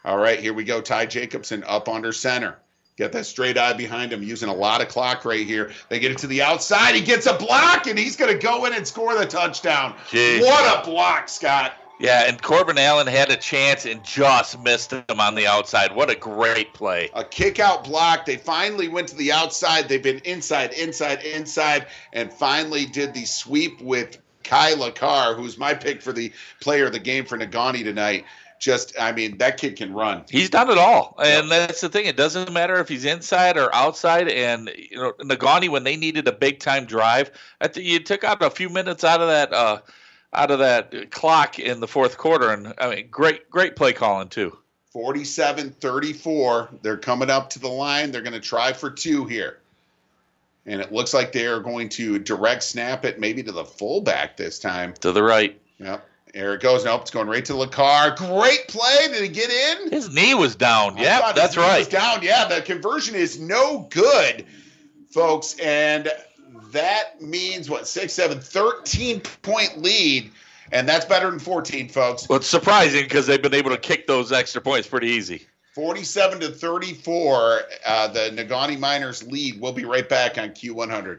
All right, here we go. Ty Jacobson up under center. Got that straight I behind him, using a lot of clock right here. They get it to the outside. He gets a block, and he's going to go in and score the touchdown. Jeez. What a block, Scott. Yeah, and Corbin Allen had a chance and just missed him on the outside. What a great play. A kick out block. They finally went to the outside. They've been inside, inside, inside, and finally did the sweep with Kai LaCar, who's my pick for the player of the game for Negaunee tonight. Just, I mean, that kid can run. He's done it all, and that's the thing. It doesn't matter if he's inside or outside. And you know, Negaunee, when they needed a big time drive, I think you took out a few minutes out of that uh, out of that clock in the fourth quarter. And I mean, great great play calling too. 47 34. They're coming up to the line. They're going to try for two here. And it looks like they are going to direct snap it maybe to the fullback this time. To the right. Yep. There it goes. Nope, it's going right to LaCar. Great play. Did he get in? His knee was down. Yeah, that's knee was right. down. Yeah, the conversion is no good, folks. And that means what? Six, seven, 13 point lead. And that's better than 14, folks. Well, it's surprising because they've been able to kick those extra points pretty easy. 47 to 34. Uh, the Negaunee Miners lead. We'll be right back on Q100.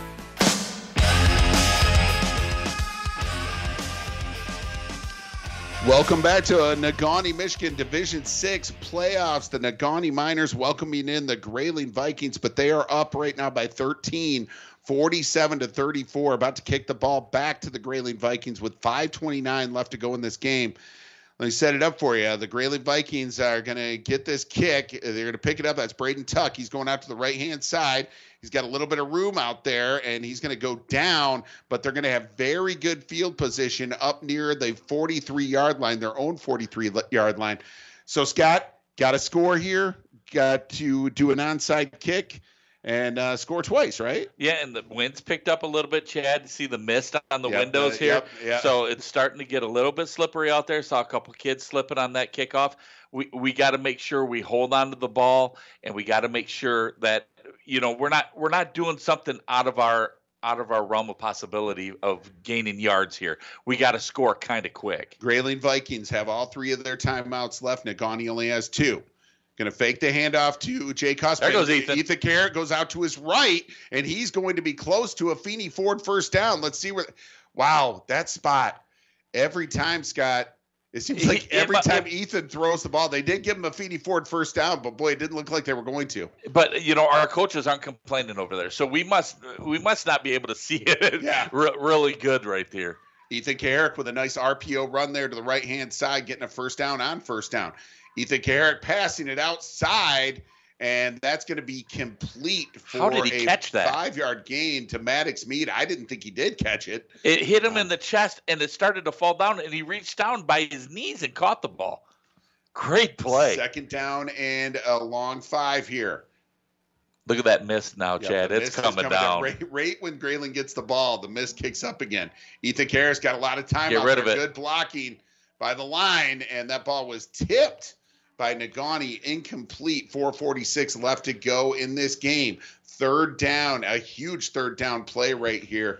Welcome back to uh, Negaunee, Michigan Division Six playoffs. The Negaunee Miners welcoming in the Grayling Vikings, but they are up right now by 13, 47 to 34. About to kick the ball back to the Grayling Vikings with 5:29 left to go in this game. Let me set it up for you. The Grayling Vikings are going to get this kick. They're going to pick it up. That's Braden Tuck. He's going out to the right hand side. He's got a little bit of room out there, and he's going to go down, but they're going to have very good field position up near the 43 yard line, their own 43 yard line. So, Scott, got a score here. Got to do an onside kick and uh, score twice, right? Yeah, and the wind's picked up a little bit, Chad. You see the mist on the Yep, windows uh, here. yep, yep. So it's starting to get a little bit slippery out there. Saw a couple kids slipping on that kickoff. We we got to make sure we hold on to the ball, and we got to make sure that you know we're not we're not doing something out of our out of our realm of possibility of gaining yards here. We got to score kind of quick. Grayling Vikings have all three of their timeouts left. Negaunee only has two. Going to fake the handoff to Jay Cosplay. There goes Ethan. Ethan Kaharick goes out to his right, and he's going to be close to a Feeney Ford first down. Let's see where. Wow, that spot. Every time, Scott, it seems like every but- time Ethan throws the ball, they did give him a Feeney Ford first down, but boy, it didn't look like they were going to. But you know our coaches aren't complaining over there, so we must we must not be able to see it Yeah. re- really good right there. Ethan Kaharick with a nice RPO run there to the right hand side, getting a first down on first down. Ethan Kaharick passing it outside, and that's going to be complete for How did he a five yard gain to Maddox Mead. I didn't think he did catch it. It hit him um, in the chest and it started to fall down, and he reached down by his knees and caught the ball. Great play. Second down and a long five here. Look at that miss now, Chad. it's is coming, down. Right, right when Grayling gets the ball, the miss kicks up again. Ethan Kaharick got a lot of time Get out rid there. of it. Good blocking by the line, and that ball was tipped by Negaunee. Incomplete. 446 left to go in this game. Third down, a huge third down play right here.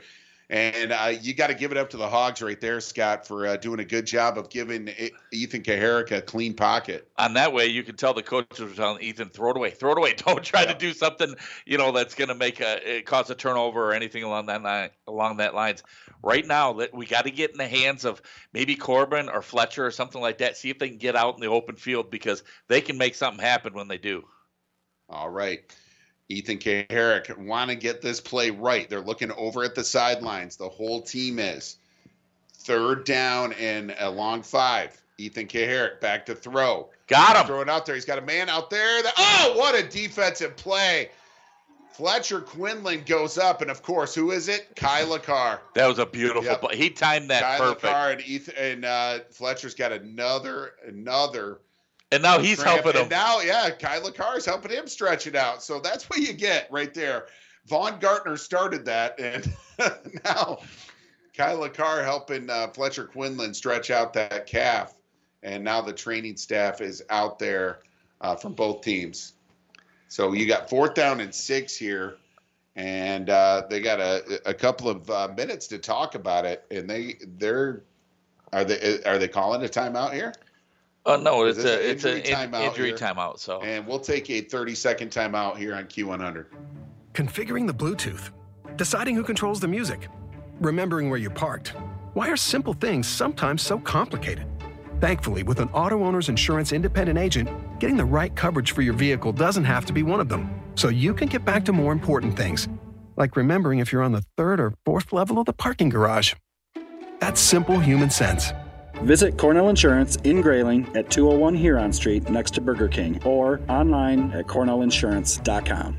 And uh, you got to give it up to the Hogs right there, Scott, for uh, doing a good job of giving Ethan Kaharick a clean pocket. On that way, you can tell the coaches were telling Ethan, throw it away, throw it away. Don't try to do something, you know, that's going to make a cause a turnover or anything along that line, along that lines. Right now, that we got to get in the hands of maybe Corbin or Fletcher or something like that. See if they can get out in the open field because they can make something happen when they do. All right. Ethan Kaharick want to get this play right. They're looking over at the sidelines. The whole team is. Third down and a long five. Ethan Kaharick back to throw. Got him. Throw it out there. He's got a man out there. That, oh, what a defensive play. Fletcher Quinlan goes up, and of course, who is it? Kai LaCar. That was a beautiful Yep. play. He timed that Kyla perfect. Carr and Ethan and uh, Fletcher's got another another And now he's Graham, helping and him. now, yeah, Kai LaCar is helping him stretch it out. So that's what you get right there. Vaughn Gartner started that, and now Kai LaCar helping uh, Fletcher Quinlan stretch out that calf. and now the training staff is out there uh, from both teams. So you got fourth down and six here, and uh, they got a, a couple of uh, minutes to talk about it. And they they're are they are they calling a timeout here? Oh no, it's this a an it's an injury in- timeout injury here? timeout. So And we'll take a 30 second timeout here on Q100. Configuring the Bluetooth, deciding who controls the music, remembering where you parked. Why are simple things sometimes so complicated? Thankfully, with an auto owner's insurance independent agent, getting the right coverage for your vehicle doesn't have to be one of them. So you can get back to more important things, like remembering if you're on the third or fourth level of the parking garage. That's simple human sense. Visit Cornell Insurance in Grayling at 201 Huron Street next to Burger King or online at cornellinsurance.com.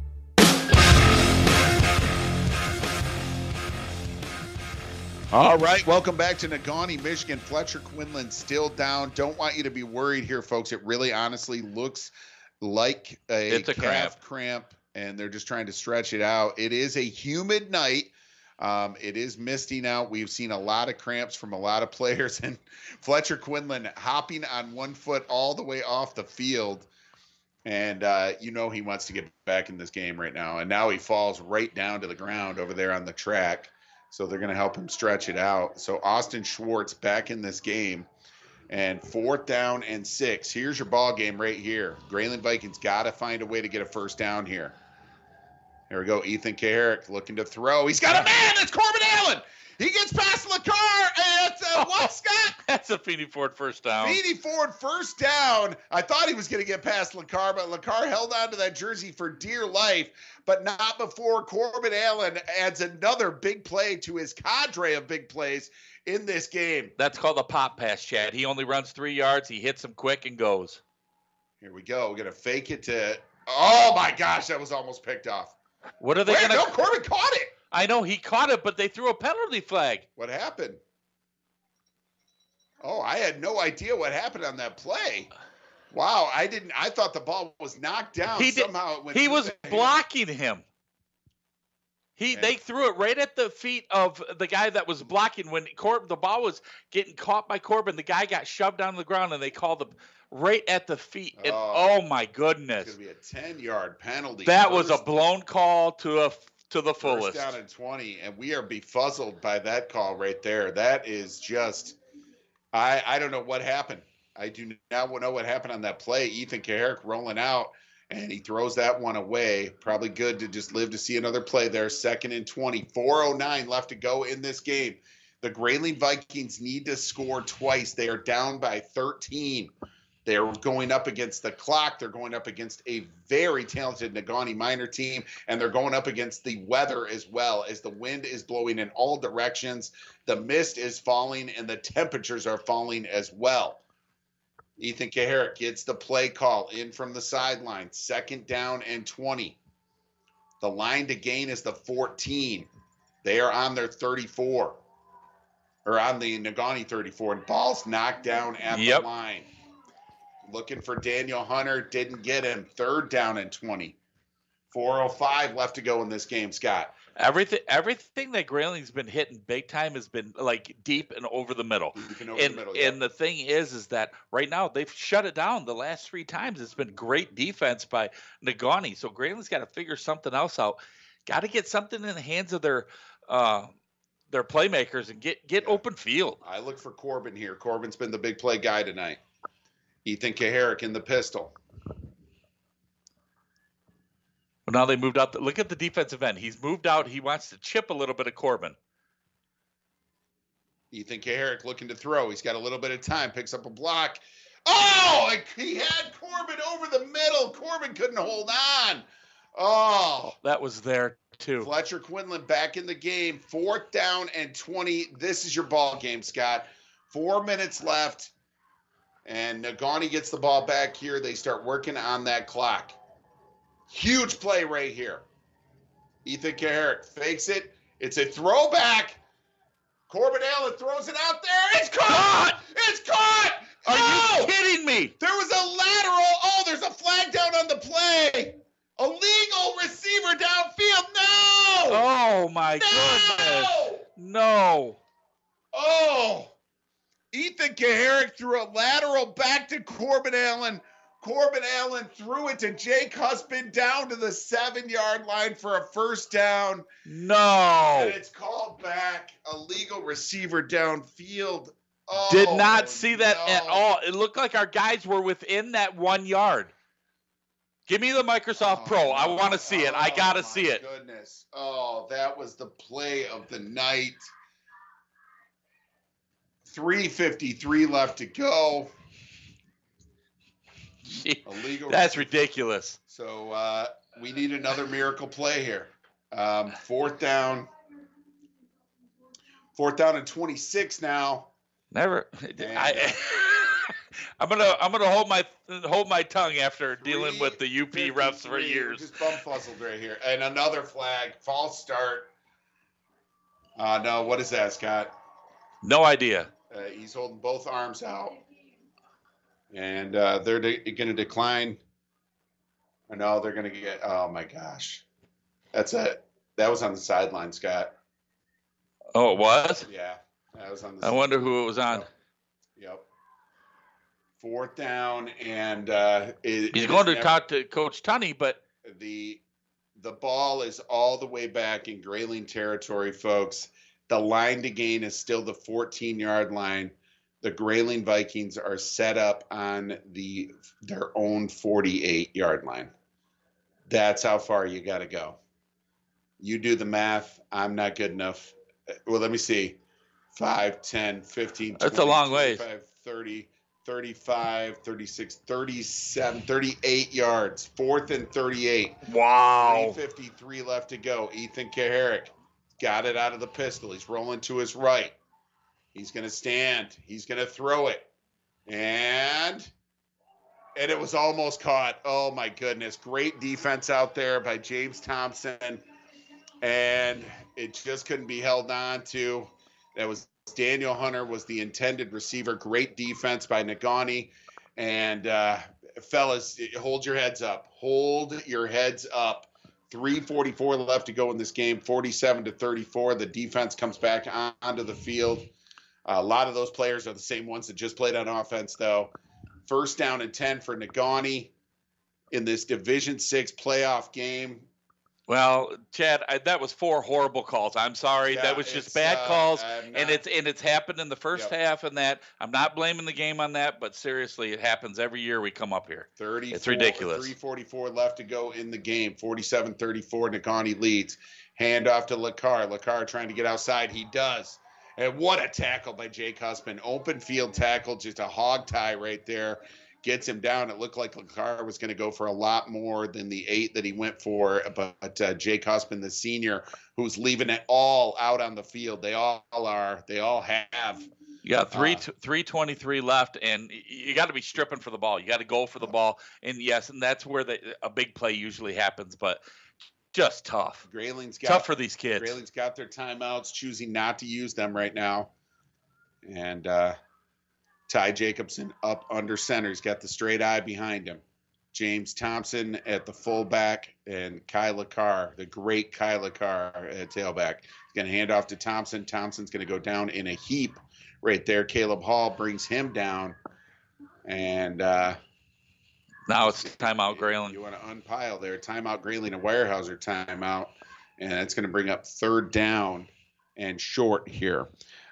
All right, welcome back to Negaunee, Michigan. Fletcher Quinlan still down. Don't want you to be worried here, folks. It really honestly looks like a, It's a calf cramp, and they're just trying to stretch it out. It is a humid night. Um, it is misting out. We've seen a lot of cramps from a lot of players, and Fletcher Quinlan hopping on one foot all the way off the field. And uh, you know he wants to get back in this game right now. And now he falls right down to the ground over there on the track. So they're going to help him stretch it out. So Austin Schwartz back in this game. And fourth down and six. Here's your ball game right here. Grayling Vikings got to find a way to get a first down here. Here we go. Ethan Kaharick looking to throw. He's got a man. It's Corbin Allen. He gets past LaCar. And it's uh, what, Scott? that's a Feeney Ford first down. Beatty Ford first down. I thought he was going to get past LaCar, but LaCar held on to that jersey for dear life, but not before Corbin Allen adds another big play to his cadre of big plays in this game. That's called a pop pass, Chad. He only runs three yards. He hits him quick and goes. Here we go. We're going to fake it to. Oh my gosh, that was almost picked off. What are they gonna? no, Corbin caught it. I know he caught it, but they threw a penalty flag. What happened? Oh, I had no idea what happened on that play. Wow, I didn't. I thought the ball was knocked down. He did- Somehow it went. He was blocking him. He they threw it right at the feet of the guy that was blocking when Corbin the ball was getting caught by Corbin. The guy got shoved down the ground and they called him right at the feet. And Oh. oh, my goodness, It's gonna be a ten-yard penalty. that was a blown call to a to the First fullest. down and 20, and we are befuzzled by that call right there. That is just, I I don't know what happened. I do not know what happened on that play. Ethan Kaharick rolling out, and he throws that one away. Probably good to just live to see another play there. Second and 20, 409 left to go in this game. The Grayling Vikings need to score twice. They are down by 13. They're going up against the clock. They're going up against a very talented Negaunee Miner team, and they're going up against the weather as well, as the wind is blowing in all directions. The mist is falling, and the temperatures are falling as well. Ethan Kaharick gets the play call in from the sideline. Second down and 20. The line to gain is the 14. They are on their 34, or on the Negaunee 34, and ball's knocked down at Yep. the line. Looking for Daniel Hunter, didn't get him. Third down and 20. 405 left to go in this game, Scott. Everything everything that Grayling's been hitting big time has been like deep and over the middle. and over the middle, yeah. and the thing is is that right now they've shut it down the last three times. It's been great defense by Negaunee. So Grayling's got to figure something else out. Got to get something in the hands of their uh their playmakers and get get open field. I look for Corbin here. Corbin's been the big play guy tonight. Ethan Kaharick in the pistol. Well, now they moved out. The, look at the defensive end. He's moved out. He wants to chip a little bit of Corbin. Ethan Kaharick looking to throw. He's got a little bit of time. Picks up a block. Oh, he had Corbin over the middle. Corbin couldn't hold on. Oh, That was there too. Fletcher Quinlan back in the game. Fourth down and 20. This is your ball game, Scott. Four minutes left. And Negaunee gets the ball back here. They start working on that clock. Huge play right here. Ethan Kaharick fakes it. It's a throwback. Corbin Allen throws it out there. It's caught! It's caught! Are No! you kidding me? There was a lateral. Oh, there's a flag down on the play. A legal receiver downfield. No! Oh my goodness. No! No. Oh! Ethan Kaharick threw a lateral back to Corbin Allen. Corbin Allen threw it to Jake Huspen down to the seven yard line for a first down. No. And it's called back. A legal receiver downfield. Oh, Did not oh, see that at all. It looked like our guys were within that one yard. Give me the Microsoft oh, Pro. I want to see it. I got to oh, see it. Goodness. Oh, that was the play of the night. 353 left to go. That's ridiculous. So uh, we need another miracle play here. Um, fourth down. Fourth down and 26 now. Never. I, I'm gonna I'm gonna hold my hold my tongue after dealing with the UP refs for years. Just bum fuzzled right here. And another flag. False start. Uh, no, what is that, Scott? No idea. Uh, he's holding both arms out. And uh, they're de- going to decline. Or no, they're going to get. Oh my gosh. That's it. That was on the sideline, Scott. Oh, it was. Yeah. That was on the I wonder who it was on. Yep. Fourth down, and uh, it, He's it going to never- talk to Coach Tunney, but the the ball is all the way back in Grayling territory, folks. The line to gain is still the 14 yard line. The Grayling Vikings are set up on the their own 48 yard line. That's how far you got to go. You do the math. I'm not good enough. Well, let me see. 5, 10, 15, That's a long ways. 25, 30, 35, 36, 37, 38 yards. Fourth and 38. Wow. 353 left to go. Ethan Kaharick got it out of the pistol. He's rolling to his right. He's going to stand. He's going to throw it. And and it was almost caught. Oh my goodness. Great defense out there by James Thompson. And it just couldn't be held on to. That was Daniel Hunter was the intended receiver. Great defense by Negaunee. And uh, fellas, hold your heads up. Hold your heads up. 344 left to go in this game. 47 to 34. The defense comes back on, onto the field. A lot of those players are the same ones that just played on offense, though. First down and 10 for Negaunee in this Division Six playoff game. well, Chad, I, that was four horrible calls. I'm sorry. Yeah, that was just bad uh, calls, I'm and it's and it's happened in the first Yep. half. And that I'm not blaming the game on that, but seriously, it happens every year we come up here. 30 It's ridiculous. 344 left to go in the game. 47 34. Negaunee leads. Hand off to LaCar. LaCar trying to get outside. He does. And what a tackle by Jake Huspen. Open field tackle, just a hog tie right there. Gets him down. It looked like LaCar was going to go for a lot more than the eight that he went for. But uh, Jake Huspen, the senior, who's leaving it all out on the field. They all are. They all have. You got three Uh, three twenty three left, and you got to be stripping for the ball. You got to go for the ball, and yes, and that's where the a big play usually happens. But just tough, Grayling's got tough for these kids. Grayling's got their timeouts, choosing not to use them right now. And uh, Ty Jacobson up under center. He's got the straight I behind him. James Thompson at the fullback and Kai LaCar, the great Kai LaCar at tailback. He's going to hand off to Thompson. Thompson's going to go down in a heap right there. Caleb Hall brings him down. And uh, Now it's timeout, Grayling. you want to unpile there. Timeout, Grayling and Weyerhaeuser timeout. And that's going to bring up third down and short here.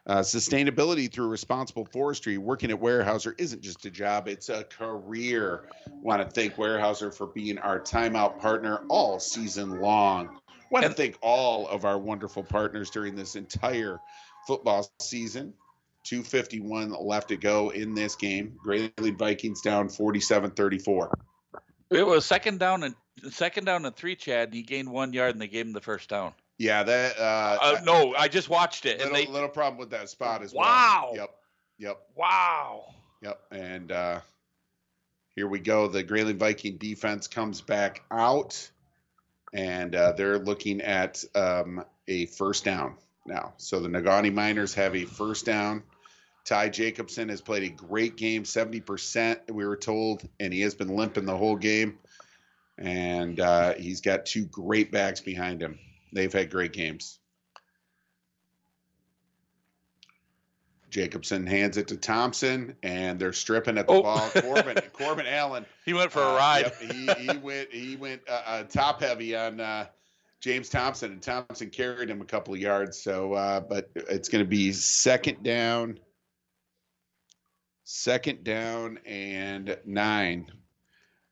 Uh, sustainability through responsible forestry. Working at Weyerhaeuser isn't just a job, it's a career. Want to thank Weyerhaeuser for being our timeout partner all season long. Want to thank all of our wonderful partners during this entire football season. 251 left to go in this game. Grayling Vikings down 47 34. It was second down and second down and three, Chad. And he gained one yard, and they gave him the first down. Yeah, that. Uh, Uh, no, I just watched it, little, and they A little problem with that spot as Wow. well. Yep. Yep. wow. Yep. And uh, here we go. The Grayling Viking defense comes back out, and uh, they're looking at um, a first down now. So the Negaunee Miners have a first down. Ty Jacobson has played a great game, 70%, we were told, and he has been limping the whole game. And uh, he's got two great backs behind him. They've had great games. Jacobson hands it to Thompson, and they're stripping at the ball. Corbin Corbin Allen. He went for a uh, ride. yep, he, he went he went uh, uh, top heavy on uh, James Thompson, and Thompson carried him a couple of yards. So, uh, but it's going to be second down, second down, and nine.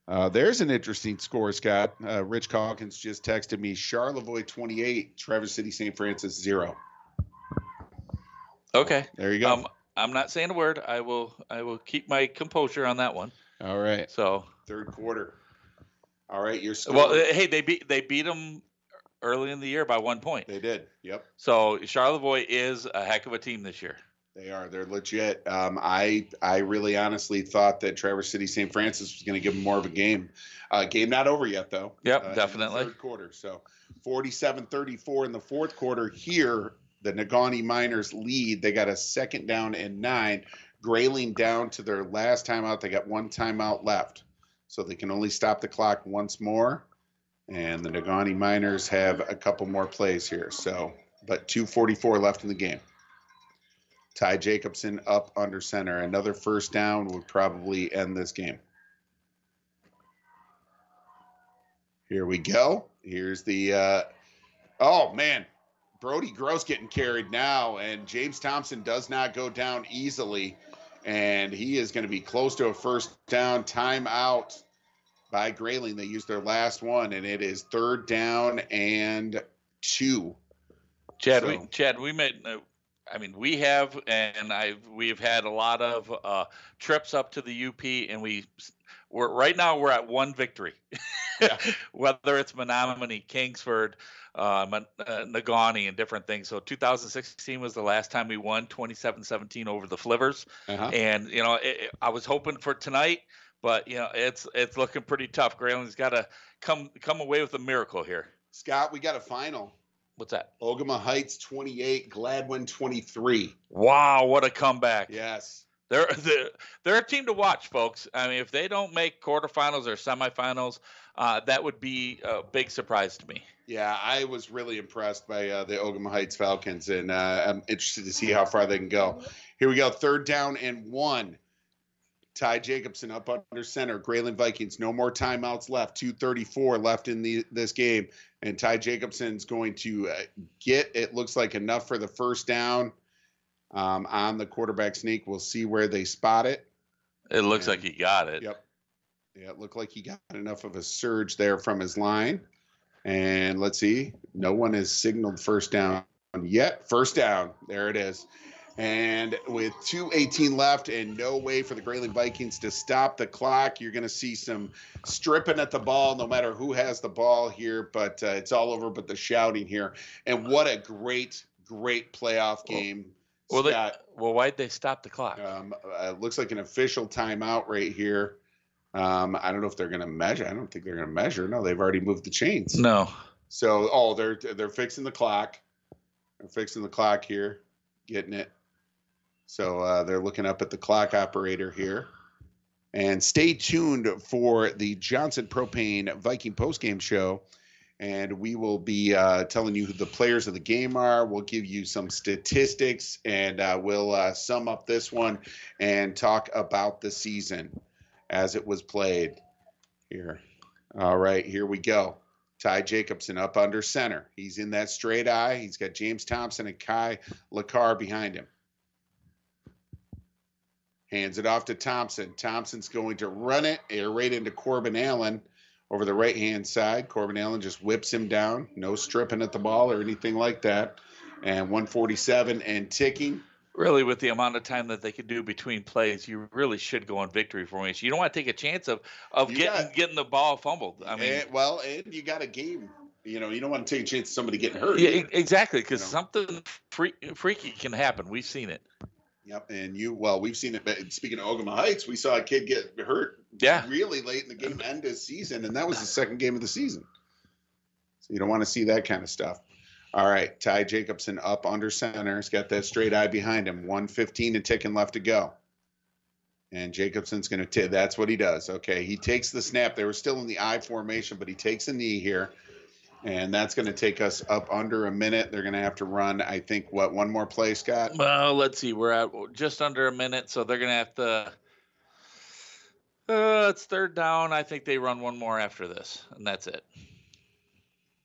Uh, there's an interesting score, Scott. Uh, Rich Calkins just texted me: Charlevoix 28, Traverse City St. Francis zero. Okay. There you go. Um, I'm not saying a word. I will. I will keep my composure on that one. All right. So third quarter. All right, your score. Well, hey, they beat they beat them early in the year by one point. They did. Yep. So Charlevoix is a heck of a team this year. They are. They're legit. Um, I I really honestly thought that Traverse City St. Francis was going to give them more of a game. Uh, game not over yet though. Yep, Uh, definitely. third quarter. So 47-34 in the fourth quarter. Here, the Negaunee Miners lead. They got a second down and nine. Grayling down to their last timeout. They got one timeout left, so they can only stop the clock once more. And the Negaunee Miners have a couple more plays here. So, but 2:44 left in the game. Ty Jacobson up under center. Another first down would probably end this game. Here we go. Here's the. Uh, oh man, Brody Gross getting carried now, and James Thompson does not go down easily, and he is going to be close to a first down. Timeout by Grayling. They used their last one, and it is third down and two. Chad, So- we, Chad, we made. Uh, I mean, we have, and I we've had a lot of uh, trips up to the UP, and we we're right now we're at one victory. Whether it's Menominee, Kingsford, uh, Mon- uh, Negaunee, and different things. So 2016 was the last time we won 27-17 over the Flivers, Uh-huh. and you know it, it- I was hoping for tonight, but you know it's it's looking pretty tough. Grayling's got to come come away with a miracle here. Scott, we got a final. What's that? Ogemaw Heights 28, Gladwin 23. Wow, what a comeback! Yes. They're, they're they're a team to watch, folks. I mean, if they don't make quarterfinals or semifinals, uh, that would be a big surprise to me. Yeah, I was really impressed by uh, the Ogemaw Heights Falcons, and uh, I'm interested to see how far they can go. Here we go, third down and one. Ty Jacobson up under center. Grayling Vikings, no more timeouts left. 234 left in the this game, and Ty Jacobson's going to uh, get. It looks like enough for the first down um, on the quarterback sneak. We'll see where they spot it. It looks like he got it. Yep. Yeah, it looked like he got enough of a surge there from his line. And let's see, no one has signaled first down yet. First down, there it is. And with 2.18 left and no way for the Grayling Vikings to stop the clock, you're going to see some stripping at the ball, no matter who has the ball here. But uh, it's all over but the shouting here. And what a great, great playoff game. Well, they, Scott. well, why'd they stop the clock? Um, uh, looks like an official timeout right here. Um, I don't know if they're going to measure. I don't think they're going to measure. No, they've already moved the chains. No. So, oh, they're they're fixing the clock. They're fixing the clock here, getting it. So uh, they're looking up at the clock operator here. And stay tuned for the Johnson Propane Viking postgame show. And we will be uh, telling you who the players of the game are. We'll give you some statistics and uh, we'll uh, sum up this one and talk about the season as it was played here. All right, here we go. Ty Jacobson up under center. He's in that straight I. He's got James Thompson and Kai LaCar behind him. Hands it off to Thompson. Thompson's going to run it right into Corbin Allen over the right hand side. Corbin Allen just whips him down. No stripping at the ball or anything like that. And 147 and ticking. Really, with the amount of time that they could do between plays, you really should go on victory formation. You don't want to take a chance of of You getting got- getting the ball fumbled. I mean, And- well, and you got a game. You know, you don't want to take a chance of somebody getting hurt. yeah, exactly, because You know. something free, freaky can happen. We've seen it. Yep, and you well, we've seen it. Speaking of Ogemaw Heights, we saw a kid get hurt. Yeah. really late in the game, end of season, and that was the second game of the season. So you don't want to see that kind of stuff. All right, Ty Jacobson up under center. He's got that straight I behind him. One fifteen and ticking left to go. And Jacobson's going to. T- that's what he does. Okay, he takes the snap. They were still in the I formation, but he takes a knee here. And that's going to take us up under a minute. They're going to have to run, I think, what one more play, Scott? Well, let's see. We're at just under a minute, so they're gonna have to. Uh, it's third down. I think they run one more after this, and that's it.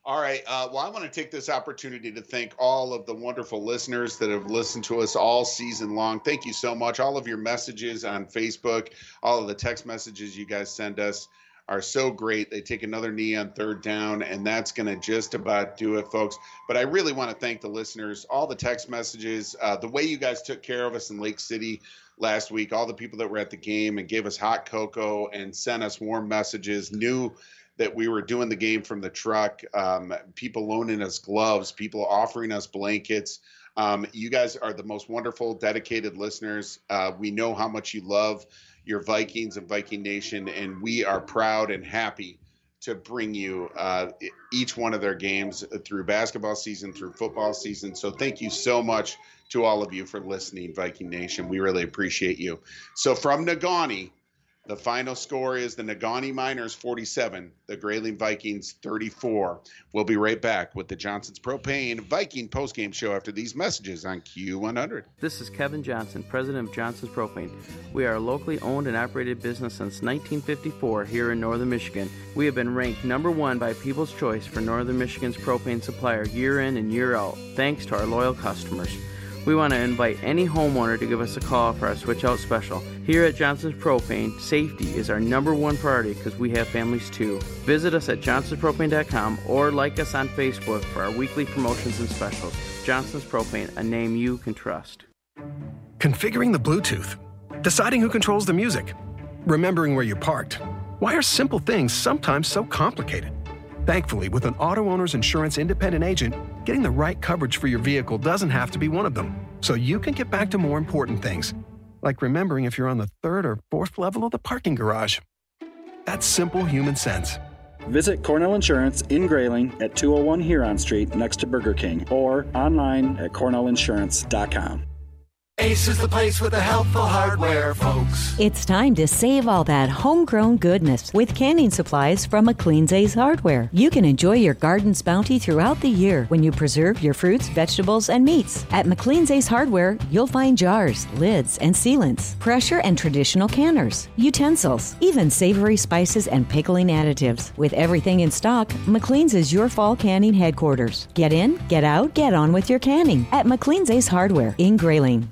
All right. Uh, well, I want to take this opportunity to thank all of the wonderful listeners that have listened to us all season long. Thank you so much. All of your messages on Facebook, all of the text messages you guys send us are so great. They take another knee on third down, and that's going to just about do it, folks. But I really want to thank the listeners, all the text messages, uh, the way you guys took care of us in Lake City last week, all the people that were at the game and gave us hot cocoa and sent us warm messages, knew that we were doing the game from the truck, um, people loaning us gloves, people offering us blankets. Um, you guys are the most wonderful, dedicated listeners. Uh, we know how much you love your Vikings and Viking Nation, and we are proud and happy to bring you uh, each one of their games through basketball season, through football season. So thank you so much to all of you for listening, Viking Nation. We really appreciate you. So from Negaunee, the final score is the Negaunee Miners 47, the Grayling Vikings 34. We'll be right back with the Johnson's Propane Viking postgame show after these messages on Q100. This is Kevin Johnson, president of Johnson's Propane. We are a locally owned and operated business since 1954 here in northern Michigan. We have been ranked number one by People's Choice for northern Michigan's propane supplier year in and year out, thanks to our loyal customers. We want to invite any homeowner to give us a call for our switch out special. Here at Johnson's Propane, safety is our number one priority because we have families too. Visit us at johnsonspropane.com or like us on Facebook for our weekly promotions and specials. Johnson's Propane, a name you can trust. Configuring the Bluetooth, deciding who controls the music, remembering where you parked. Why are simple things sometimes so complicated? Thankfully, with an auto owner's insurance independent agent, getting the right coverage for your vehicle doesn't have to be one of them. So you can get back to more important things, like remembering if you're on the third or fourth level of the parking garage. That's simple human sense. Visit Cornell Insurance in Grayling at 201 Huron Street next to Burger King or online at cornellinsurance.com. Ace is the place with the helpful hardware, folks. It's time to save all that homegrown goodness with canning supplies from McLean's Ace Hardware. You can enjoy your garden's bounty throughout the year when you preserve your fruits, vegetables, and meats. At McLean's Ace Hardware, you'll find jars, lids, and sealants, pressure and traditional canners, utensils, even savory spices and pickling additives. With everything in stock, McLean's is your fall canning headquarters. Get in, get out, get on with your canning at McLean's Ace Hardware in Grayling.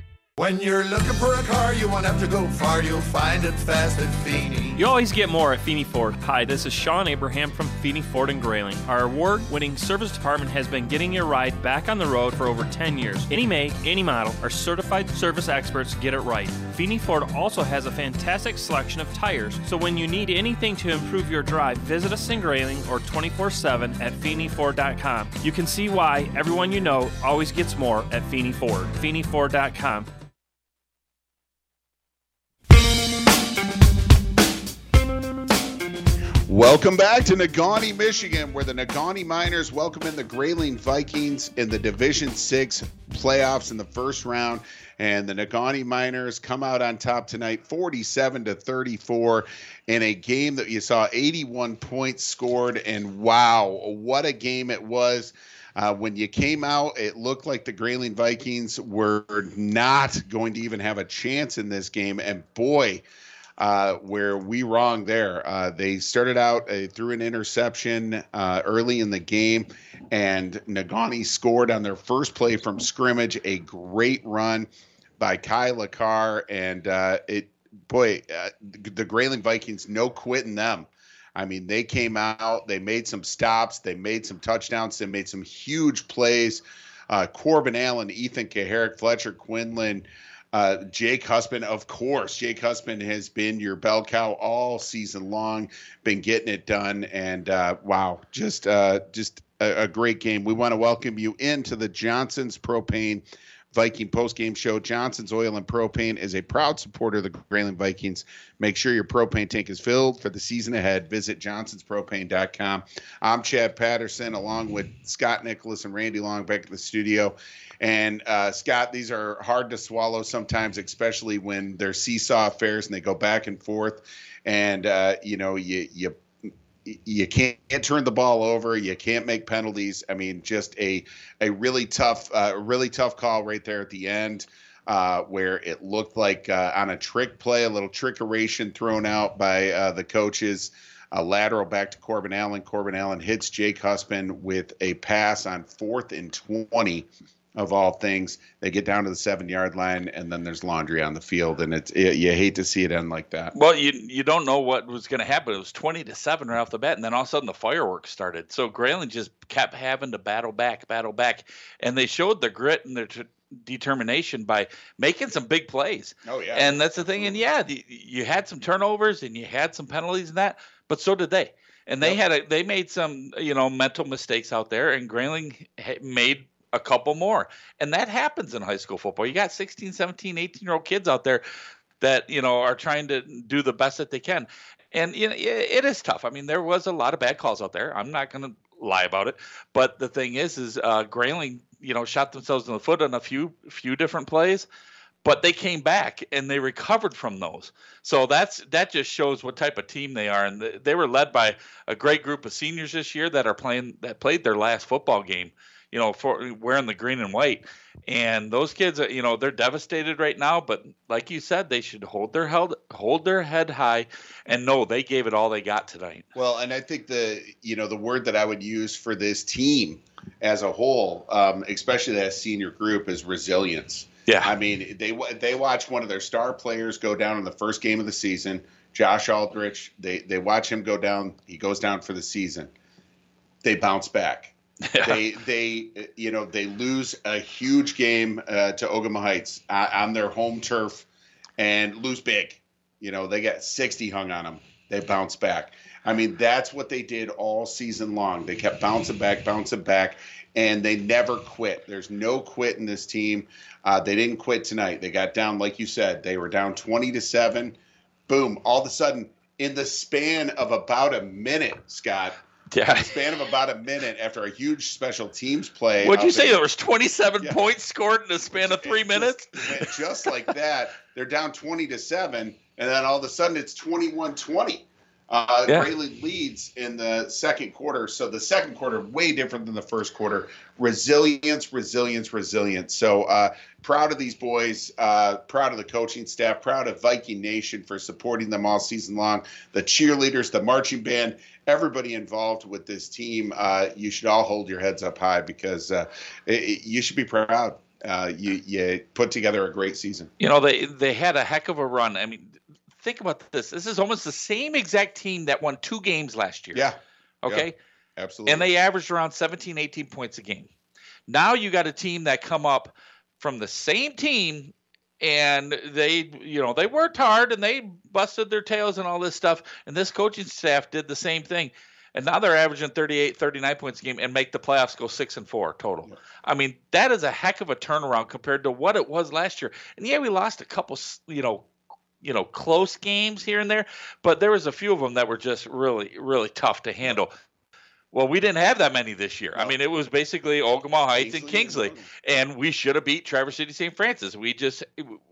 When you're looking for a car, you won't have to go far. You'll find it fast at Feeney. You always get more at Feeney Ford. Hi, this is Sean Abraham from Feeney Ford and Grayling. Our award winning service department has been getting your ride back on the road for over 10 years. Any make, any model, our certified service experts get it right. Feeney Ford also has a fantastic selection of tires, so when you need anything to improve your drive, visit us in Grayling or 24 7 at FeeneyFord.com. You can see why everyone you know always gets more at Feeney Ford. FeeneyFord.com. Welcome back to Negaunee, Michigan, where the Negaunee Miners welcome in the Grayling Vikings in the Division Six playoffs in the first round. And the Negaunee Miners come out on top tonight, 47 to 34, in a game that you saw 81 points scored. And wow, what a game it was. Uh, when you came out, it looked like the Grayling Vikings were not going to even have a chance in this game. And boy, uh, where we wrong there. Uh, they started out uh, through an interception uh, early in the game, and Negaunee scored on their first play from scrimmage. A great run by Kai LaCar, and uh, it boy, uh, the Grayling Vikings no quitting them. I mean, they came out, they made some stops, they made some touchdowns, they made some huge plays. Uh, Corbin Allen, Ethan Kaharick, Fletcher Quinlan, uh, Jake Huspen, of course. Jake Huspen has been your bell cow all season long, been getting it done, and uh, wow, just uh, just a, a great game. We want to welcome you into the Johnson's Propane Viking postgame show. Johnson's Oil and Propane is a proud supporter of the Grayling Vikings. Make sure your propane tank is filled for the season ahead. Visit johnsonspropane.com. I'm Chad Patterson, along with Scott Nicholas and Randy Long back in the studio. And uh, Scott, these are hard to swallow sometimes, especially when they're seesaw affairs and they go back and forth. And uh, you know, you you you can't turn the ball over. You can't make penalties. I mean, just a a really tough, uh, really tough call right there at the end, uh, where it looked like uh, on a trick play, a little trickeration thrown out by uh, the coaches. A lateral back to Corbin Allen. Corbin Allen hits Jake Huspen with a pass on fourth and twenty of all things. They get down to the seven yard line, and then there's laundry on the field, and it's it, you hate to see it end like that. Well, you you don't know what was going to happen. It was twenty to seven right off the bat, and then all of a sudden the fireworks started. So Grayling just kept having to battle back, battle back, and they showed their grit and their t- determination by making some big plays. Oh yeah, And that's the thing. And yeah, the, you had some turnovers and you had some penalties and that, but so did they. And they had a they made some you know mental mistakes out there, and Grayling made a couple more. And that happens in high school football. You got 16, 17, 18 year old kids out there that, you know, are trying to do the best that they can. And you know, it is tough. I mean, there was a lot of bad calls out there. I'm not going to lie about it. But the thing is, is uh, Grayling, you know, shot themselves in the foot on a few few different plays but they came back and they recovered from those. So that's that just shows what type of team they are, and they were led by a great group of seniors this year that are playing that played their last football game. You know, for wearing the green and white, and those kids, are, you know, they're devastated right now. But like you said, they should hold their held hold their head high and know they gave it all they got tonight. Well, and I think the you know the word that I would use for this team as a whole, um, especially that senior group, is resilience. Yeah, I mean they they watch one of their star players go down in the first game of the season, Josh Aldrich. They they watch him go down. He goes down for the season. They bounce back. They they you know they lose a huge game uh, to Ogemaw Heights uh, on their home turf and lose big. You know they got 60 hung on them. They bounce back. I mean that's what they did all season long. They kept bouncing back, bouncing back, and they never quit. There's no quit in this team. Uh, they didn't quit tonight. They got down, like you said, they were down 20 to seven. Boom! All of a sudden, in the span of about a minute, Scott. Yeah. In the span of about a minute after a huge special teams play. What'd you say? There was 27 Yeah. points scored in the span of three minutes. went just like that. They're down 20 to 7, and then all of a sudden it's 21 20. Uh, Yeah. Grayling leads in the second quarter. So the second quarter, way different than the first quarter. Resilience, resilience, resilience. So uh, proud of these boys, uh, proud of the coaching staff, proud of Viking Nation for supporting them all season long. The cheerleaders, the marching band, everybody involved with this team. Uh, you should all hold your heads up high because uh, it, it- you should be proud. Uh, you you put together a great season. You know, they they had a heck of a run. I mean, think about this. This is almost the same exact team that won two games last year. Yeah. Okay. Yeah, absolutely. And they averaged around 17, 18 points a game. Now you got a team that come up from the same team and they, you know, they worked hard and they busted their tails and all this stuff. And this coaching staff did the same thing. And now they're averaging 38, 39 points a game and make the playoffs go six and four total. I mean, that is a heck of a turnaround compared to what it was last year. And yeah, we lost a couple, you know, you know, close games here and there, but there was a few of them that were just really, really tough to handle. Well, we didn't have that many this year. I mean, it was basically Ogemaw Heights and Kingsley, and we should have beat Traverse City St. Francis. We just,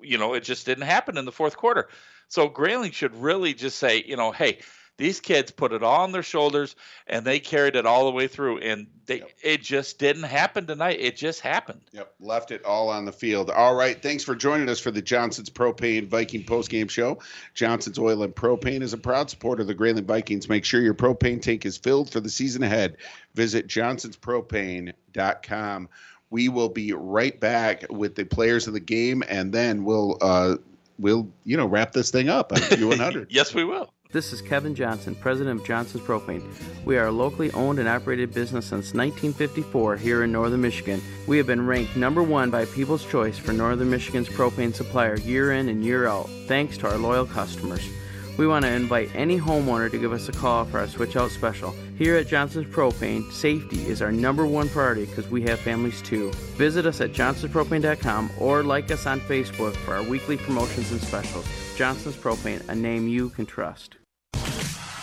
you know, it just didn't happen in the fourth quarter. So Grayling should really just say, you know, hey, these kids put it all on their shoulders and they carried it all the way through, and they it just didn't happen tonight. It just happened. Yep, left it all on the field. All right, thanks for joining us for the Johnson's Propane Viking postgame show. Johnson's Oil and Propane is a proud supporter of the Grayling Vikings. Make sure your propane tank is filled for the season ahead. Visit johnsonspropane.com. We will be right back with the players of the game, and then we'll uh, we'll you know wrap this thing up on Q100. yes, we will. This is Kevin Johnson, president of Johnson's Propane. We are a locally owned and operated business since 1954 here in northern Michigan. We have been ranked number one by People's Choice for northern Michigan's propane supplier year in and year out, thanks to our loyal customers. We want to invite any homeowner to give us a call for our switch out special. Here at Johnson's Propane, safety is our number one priority because we have families too. Visit us at johnsonspropane.com or like us on Facebook for our weekly promotions and specials. Johnson's Propane, a name you can trust.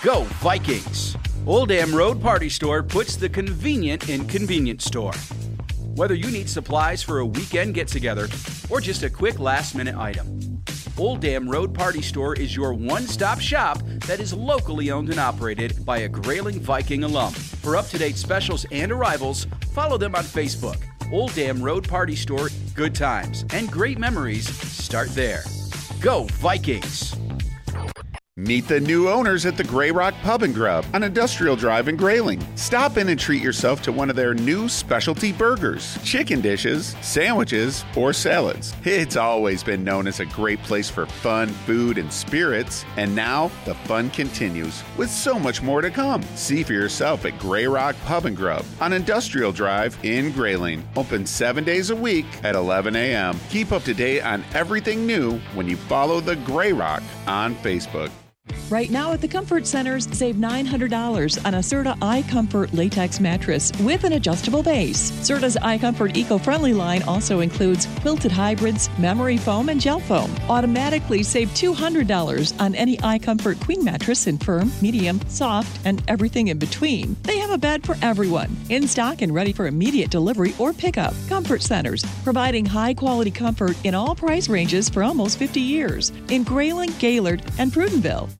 Go Vikings! Old Dam Road Party Store puts the convenient in convenience store. Whether you need supplies for a weekend get together or just a quick last minute item, Old Dam Road Party Store is your one stop shop that is locally owned and operated by a Grayling Viking alum. For up to date specials and arrivals, follow them on Facebook. Old Dam Road Party Store, good times and great memories start there. Go Vikings! Meet the new owners at the Grey Rock Pub and Grub on Industrial Drive in Grayling. Stop in and treat yourself to one of their new specialty burgers, chicken dishes, sandwiches, or salads. It's always been known as a great place for fun, food, and spirits, and now the fun continues with so much more to come. See for yourself at Grey Rock Pub and Grub on Industrial Drive in Grayling. Open seven days a week at 11 a.m. Keep up to date on everything new when you follow the Grey Rock on Facebook. Right now at the Comfort Centers, save $900 on a Serta iComfort latex mattress with an adjustable base. Serta's iComfort eco-friendly line also includes quilted hybrids, memory foam, and gel foam. Automatically save $200 on any iComfort queen mattress in firm, medium, soft, and everything in between. They have a bed for everyone, in stock and ready for immediate delivery or pickup. Comfort Centers, providing high-quality comfort in all price ranges for almost 50 years in Grayling, Gaylord, and Prudenville.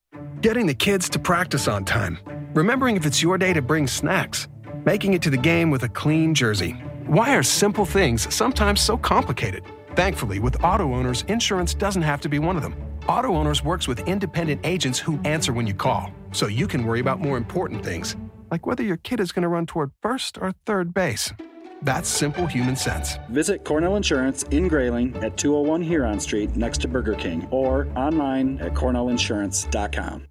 Getting the kids to practice on time. Remembering if it's your day to bring snacks. Making it to the game with a clean jersey. Why are simple things sometimes so complicated? Thankfully, with auto owners, insurance doesn't have to be one of them. Auto Owners works with independent agents who answer when you call, so you can worry about more important things, like whether your kid is going to run toward first or third base. That's simple human sense. Visit Cornell Insurance in Grayling at 201 Huron Street next to Burger King or online at cornellinsurance.com.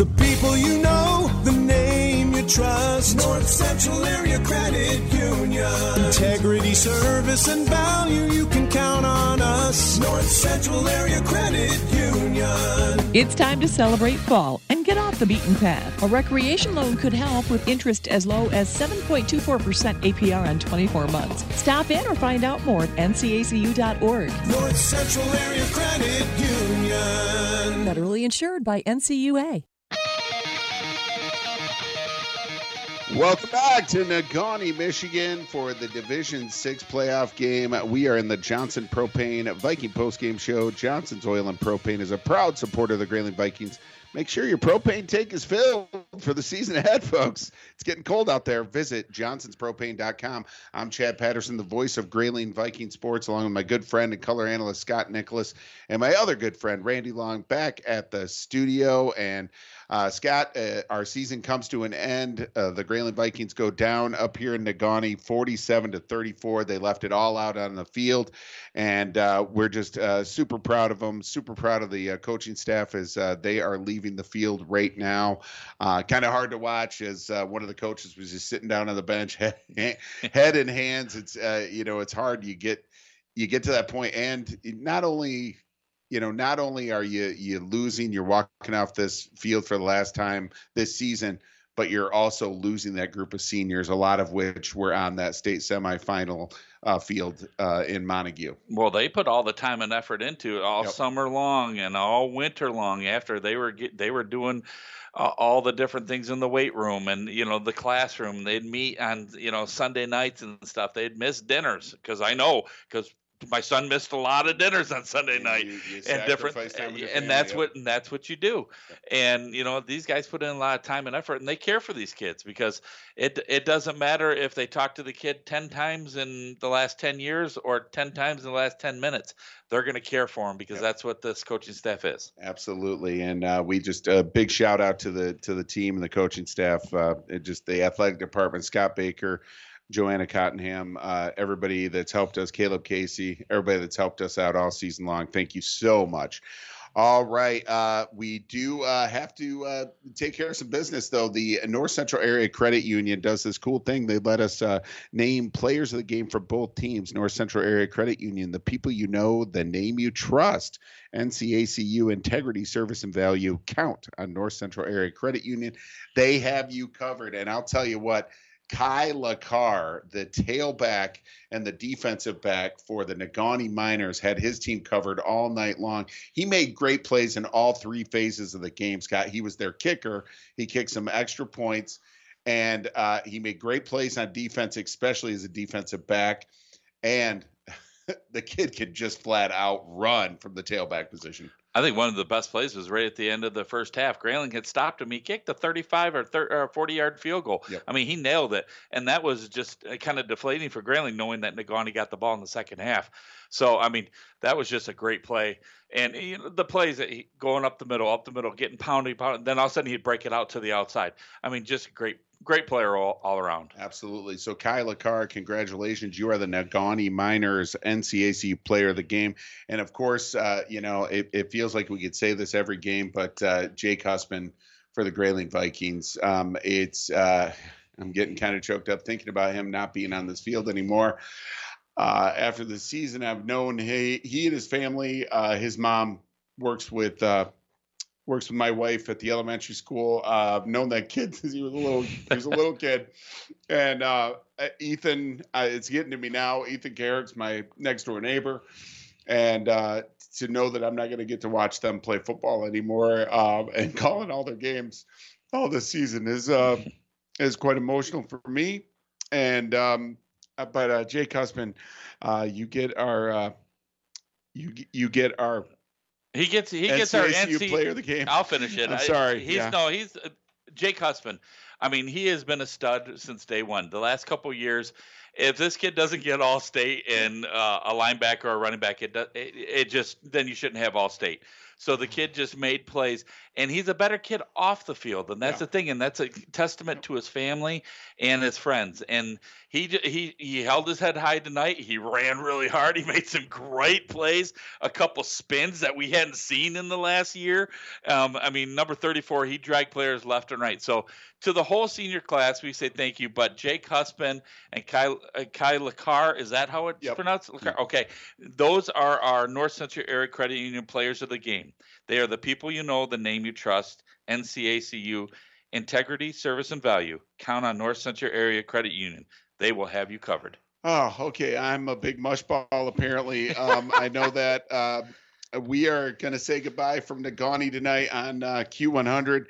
The people you know, the name you trust. North Central Area Credit Union. Integrity, service, and value, you can count on us. North Central Area Credit Union. It's time to celebrate fall and get off the beaten path. A recreation loan could help with interest as low as 7.24% APR on 24 months. Stop in or find out more at ncacu.org. North Central Area Credit Union. Federally insured by NCUA. Welcome back to Negaunee, Michigan for the Division Six playoff game. We are in the Johnson Propane Viking postgame show. Johnson's Oil and Propane is a proud supporter of the Grayling Vikings. Make sure your propane tank is filled for the season ahead, folks. It's getting cold out there. Visit johnsonspropane.com. I'm Chad Patterson, the voice of Grayling Viking Sports, along with my good friend and color analyst Scott Nicholas and my other good friend Randy Long back at the studio. And uh, Scott, uh, our season comes to an end. Uh, the Grayling Vikings go down up here in Negaunee, 47 to 34. They left it all out on the field, and uh, we're just uh, super proud of them. Super proud of the uh, coaching staff as they are leaving the field right now. kind of hard to watch as one of the coaches was just sitting down on the bench, head, head in hands. It's you know it's hard. You get you get to that point, and not only you know, not only are you you losing, you're walking off this field for the last time this season, but you're also losing that group of seniors, a lot of which were on that state semifinal uh, field uh, in Montague. Well, they put all the time and effort into it all Yep. summer long and all winter long. After they were get, they were doing uh, all the different things in the weight room and you know the classroom. They'd meet on you know Sunday nights and stuff. They'd miss dinners because I know because my son missed a lot of dinners on Sunday night. and different sacrifice time with your and that's what and that's what you do. And you know these guys put in a lot of time and effort and they care for these kids because it it doesn't matter if they talk to the kid 10 times in the last 10 years or 10 times in the last 10 minutes they're going to care for them because that's what this coaching staff is. Absolutely, and uh, we just a big shout out to the to the team and the coaching staff. Uh, just the athletic department, Scott Baker, Joanna Cottenham, uh, everybody that's helped us, Caleb Casey, everybody that's helped us out all season long. Thank you so much. All right. Uh, we do uh, have to uh, take care of some business, though. The North Central Area Credit Union does this cool thing. They let us uh, name players of the game for both teams. North Central Area Credit Union, the people you know, the name you trust. NCACU integrity, service, and value count on North Central Area Credit Union. They have you covered. And I'll tell you what. Kai LaCar, the tailback and the defensive back for the Negaunee Miners, had his team covered all night long. He made great plays in all three phases of the game, Scott. He was their kicker. He kicked some extra points, and uh, he made great plays on defense, especially as a defensive back. And the kid could just flat out run from the tailback position. I think one of the best plays was right at the end of the first half. Grayling had stopped him. He kicked a 35 or, 30, or 40 yard field goal. I mean, he nailed it. And that was just uh, kind of deflating for Grayling, knowing that Negaunee got the ball in the second half. So, I mean, that was just a great play. And you know, the plays that he going up the middle, up the middle, getting pounded, pounded, then all of a sudden he'd break it out to the outside. I mean, just great, great player all, all around. Absolutely. So, Kai LaCar, congratulations. You are the Negaunee Miners NCAC player of the game. And of course, uh, you know, it, it feels like we could say this every game, but uh, Jake Huspen for the Grayling Vikings. Um, it's, uh, I'm getting kind of choked up thinking about him not being on this field anymore. Uh, after the season, I've known he, he and his family, uh, his mom works with, uh, works with my wife at the elementary school. Uh, I've known that kid since he was a little he was a little kid, and uh, Ethan. Uh, it's getting to me now. Ethan Kaharick's my next door neighbor, and uh, to know that I'm not going to get to watch them play football anymore um, and calling all their games all this season is uh, is quite emotional for me. And um, uh, but uh, Jake Huspen, uh, you get our uh, you you get our He gets he gets our NC player of the game. I'll finish it. I'm I- sorry, He's yeah. no, he's uh, Jake Huspen. I mean, he has been a stud since day one. The last couple years, if this kid doesn't get all state and uh, a linebacker or a running back, it, it it just then you shouldn't have all state. So the kid just made plays, and he's a better kid off the field, and that's the thing, and that's a testament to his family and his friends. And he he he held his head high tonight. He ran really hard. He made some great plays, a couple spins that we hadn't seen in the last year. Um, I mean, number 34, he dragged players left and right. So to the whole senior class, we say thank you. But Jake Huspen and Kai, uh, Kai LaCar, is that how it's pronounced? LaCar? Okay. Those are our North Central Area Credit Union players of the game. They are the people you know, the name you trust, NCACU, integrity, service, and value. Count on North Central Area Credit Union. They will have you covered. Oh, okay. I'm a big mushball, apparently. Um, I know that uh, we are going to say goodbye from Negaunee tonight on uh, Q100.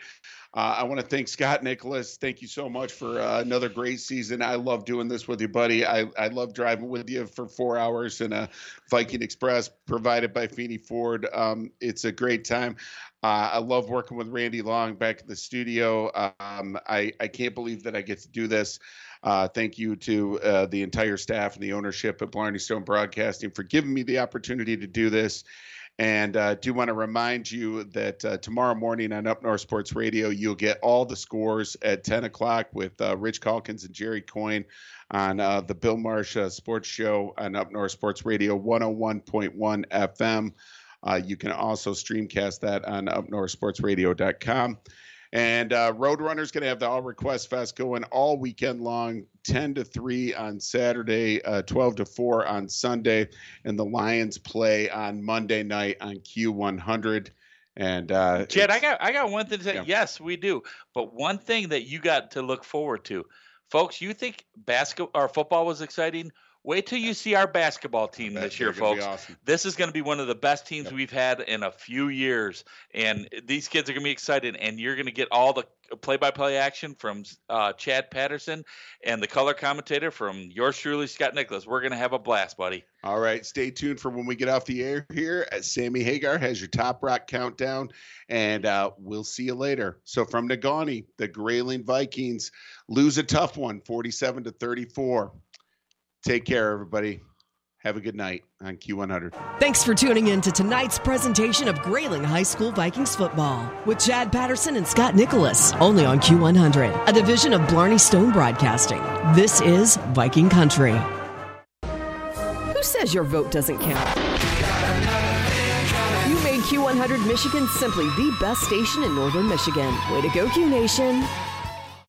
Uh, I want to thank Scott Nicholas. Thank you so much for uh, another great season. I love doing this with you, buddy. I, I love driving with you for four hours in a Viking Express provided by Feeney Ford. Um, it's a great time. Uh, I love working with Randy Long back in the studio. Um, I, I can't believe that I get to do this. Uh, thank you to uh, the entire staff and the ownership at Blarney Stone Broadcasting for giving me the opportunity to do this. And uh, do want to remind you that uh, tomorrow morning on Up North Sports Radio, you'll get all the scores at 10 o'clock with uh, Rich Calkins and Jerry Coyne on uh, the Bill Marsh uh, Sports Show on Up North Sports Radio 101.1 FM. Uh, you can also streamcast that on upnorthsportsradio.com. And uh, Roadrunner's going to have the All Request Fest going all weekend long, 10 to 3 on Saturday, uh, 12 to 4 on Sunday. And the Lions play on Monday night on Q100. And uh, Chad, I got I got one thing to say. Yes, we do. But one thing that you got to look forward to, folks. You think basketball or football was exciting? Wait till you see our basketball team this year, they're gonna be folks. awesome. This is going to be one of the best teams we've had in a few years, and these kids are going to be excited. And you're going to get all the play-by-play action from uh, Chad Patterson and the color commentator from yours truly, Scott Nicholas. We're going to have a blast, buddy. All right, stay tuned for when we get off the air here. As Sammy Hagar has your top rock countdown, and uh, we'll see you later. So from Negaunee, the Grayling Vikings lose a tough one, 47 to 34. Take care, everybody. Have a good night on Q100. Thanks for tuning in to tonight's presentation of Grayling High School Vikings football with Chad Patterson and Scott Nicholas, only on Q100, a division of Blarney Stone Broadcasting. This is Viking Country. Who says your vote doesn't count? You made Q100 Michigan, simply the best station in northern Michigan. Way to go, Q Nation.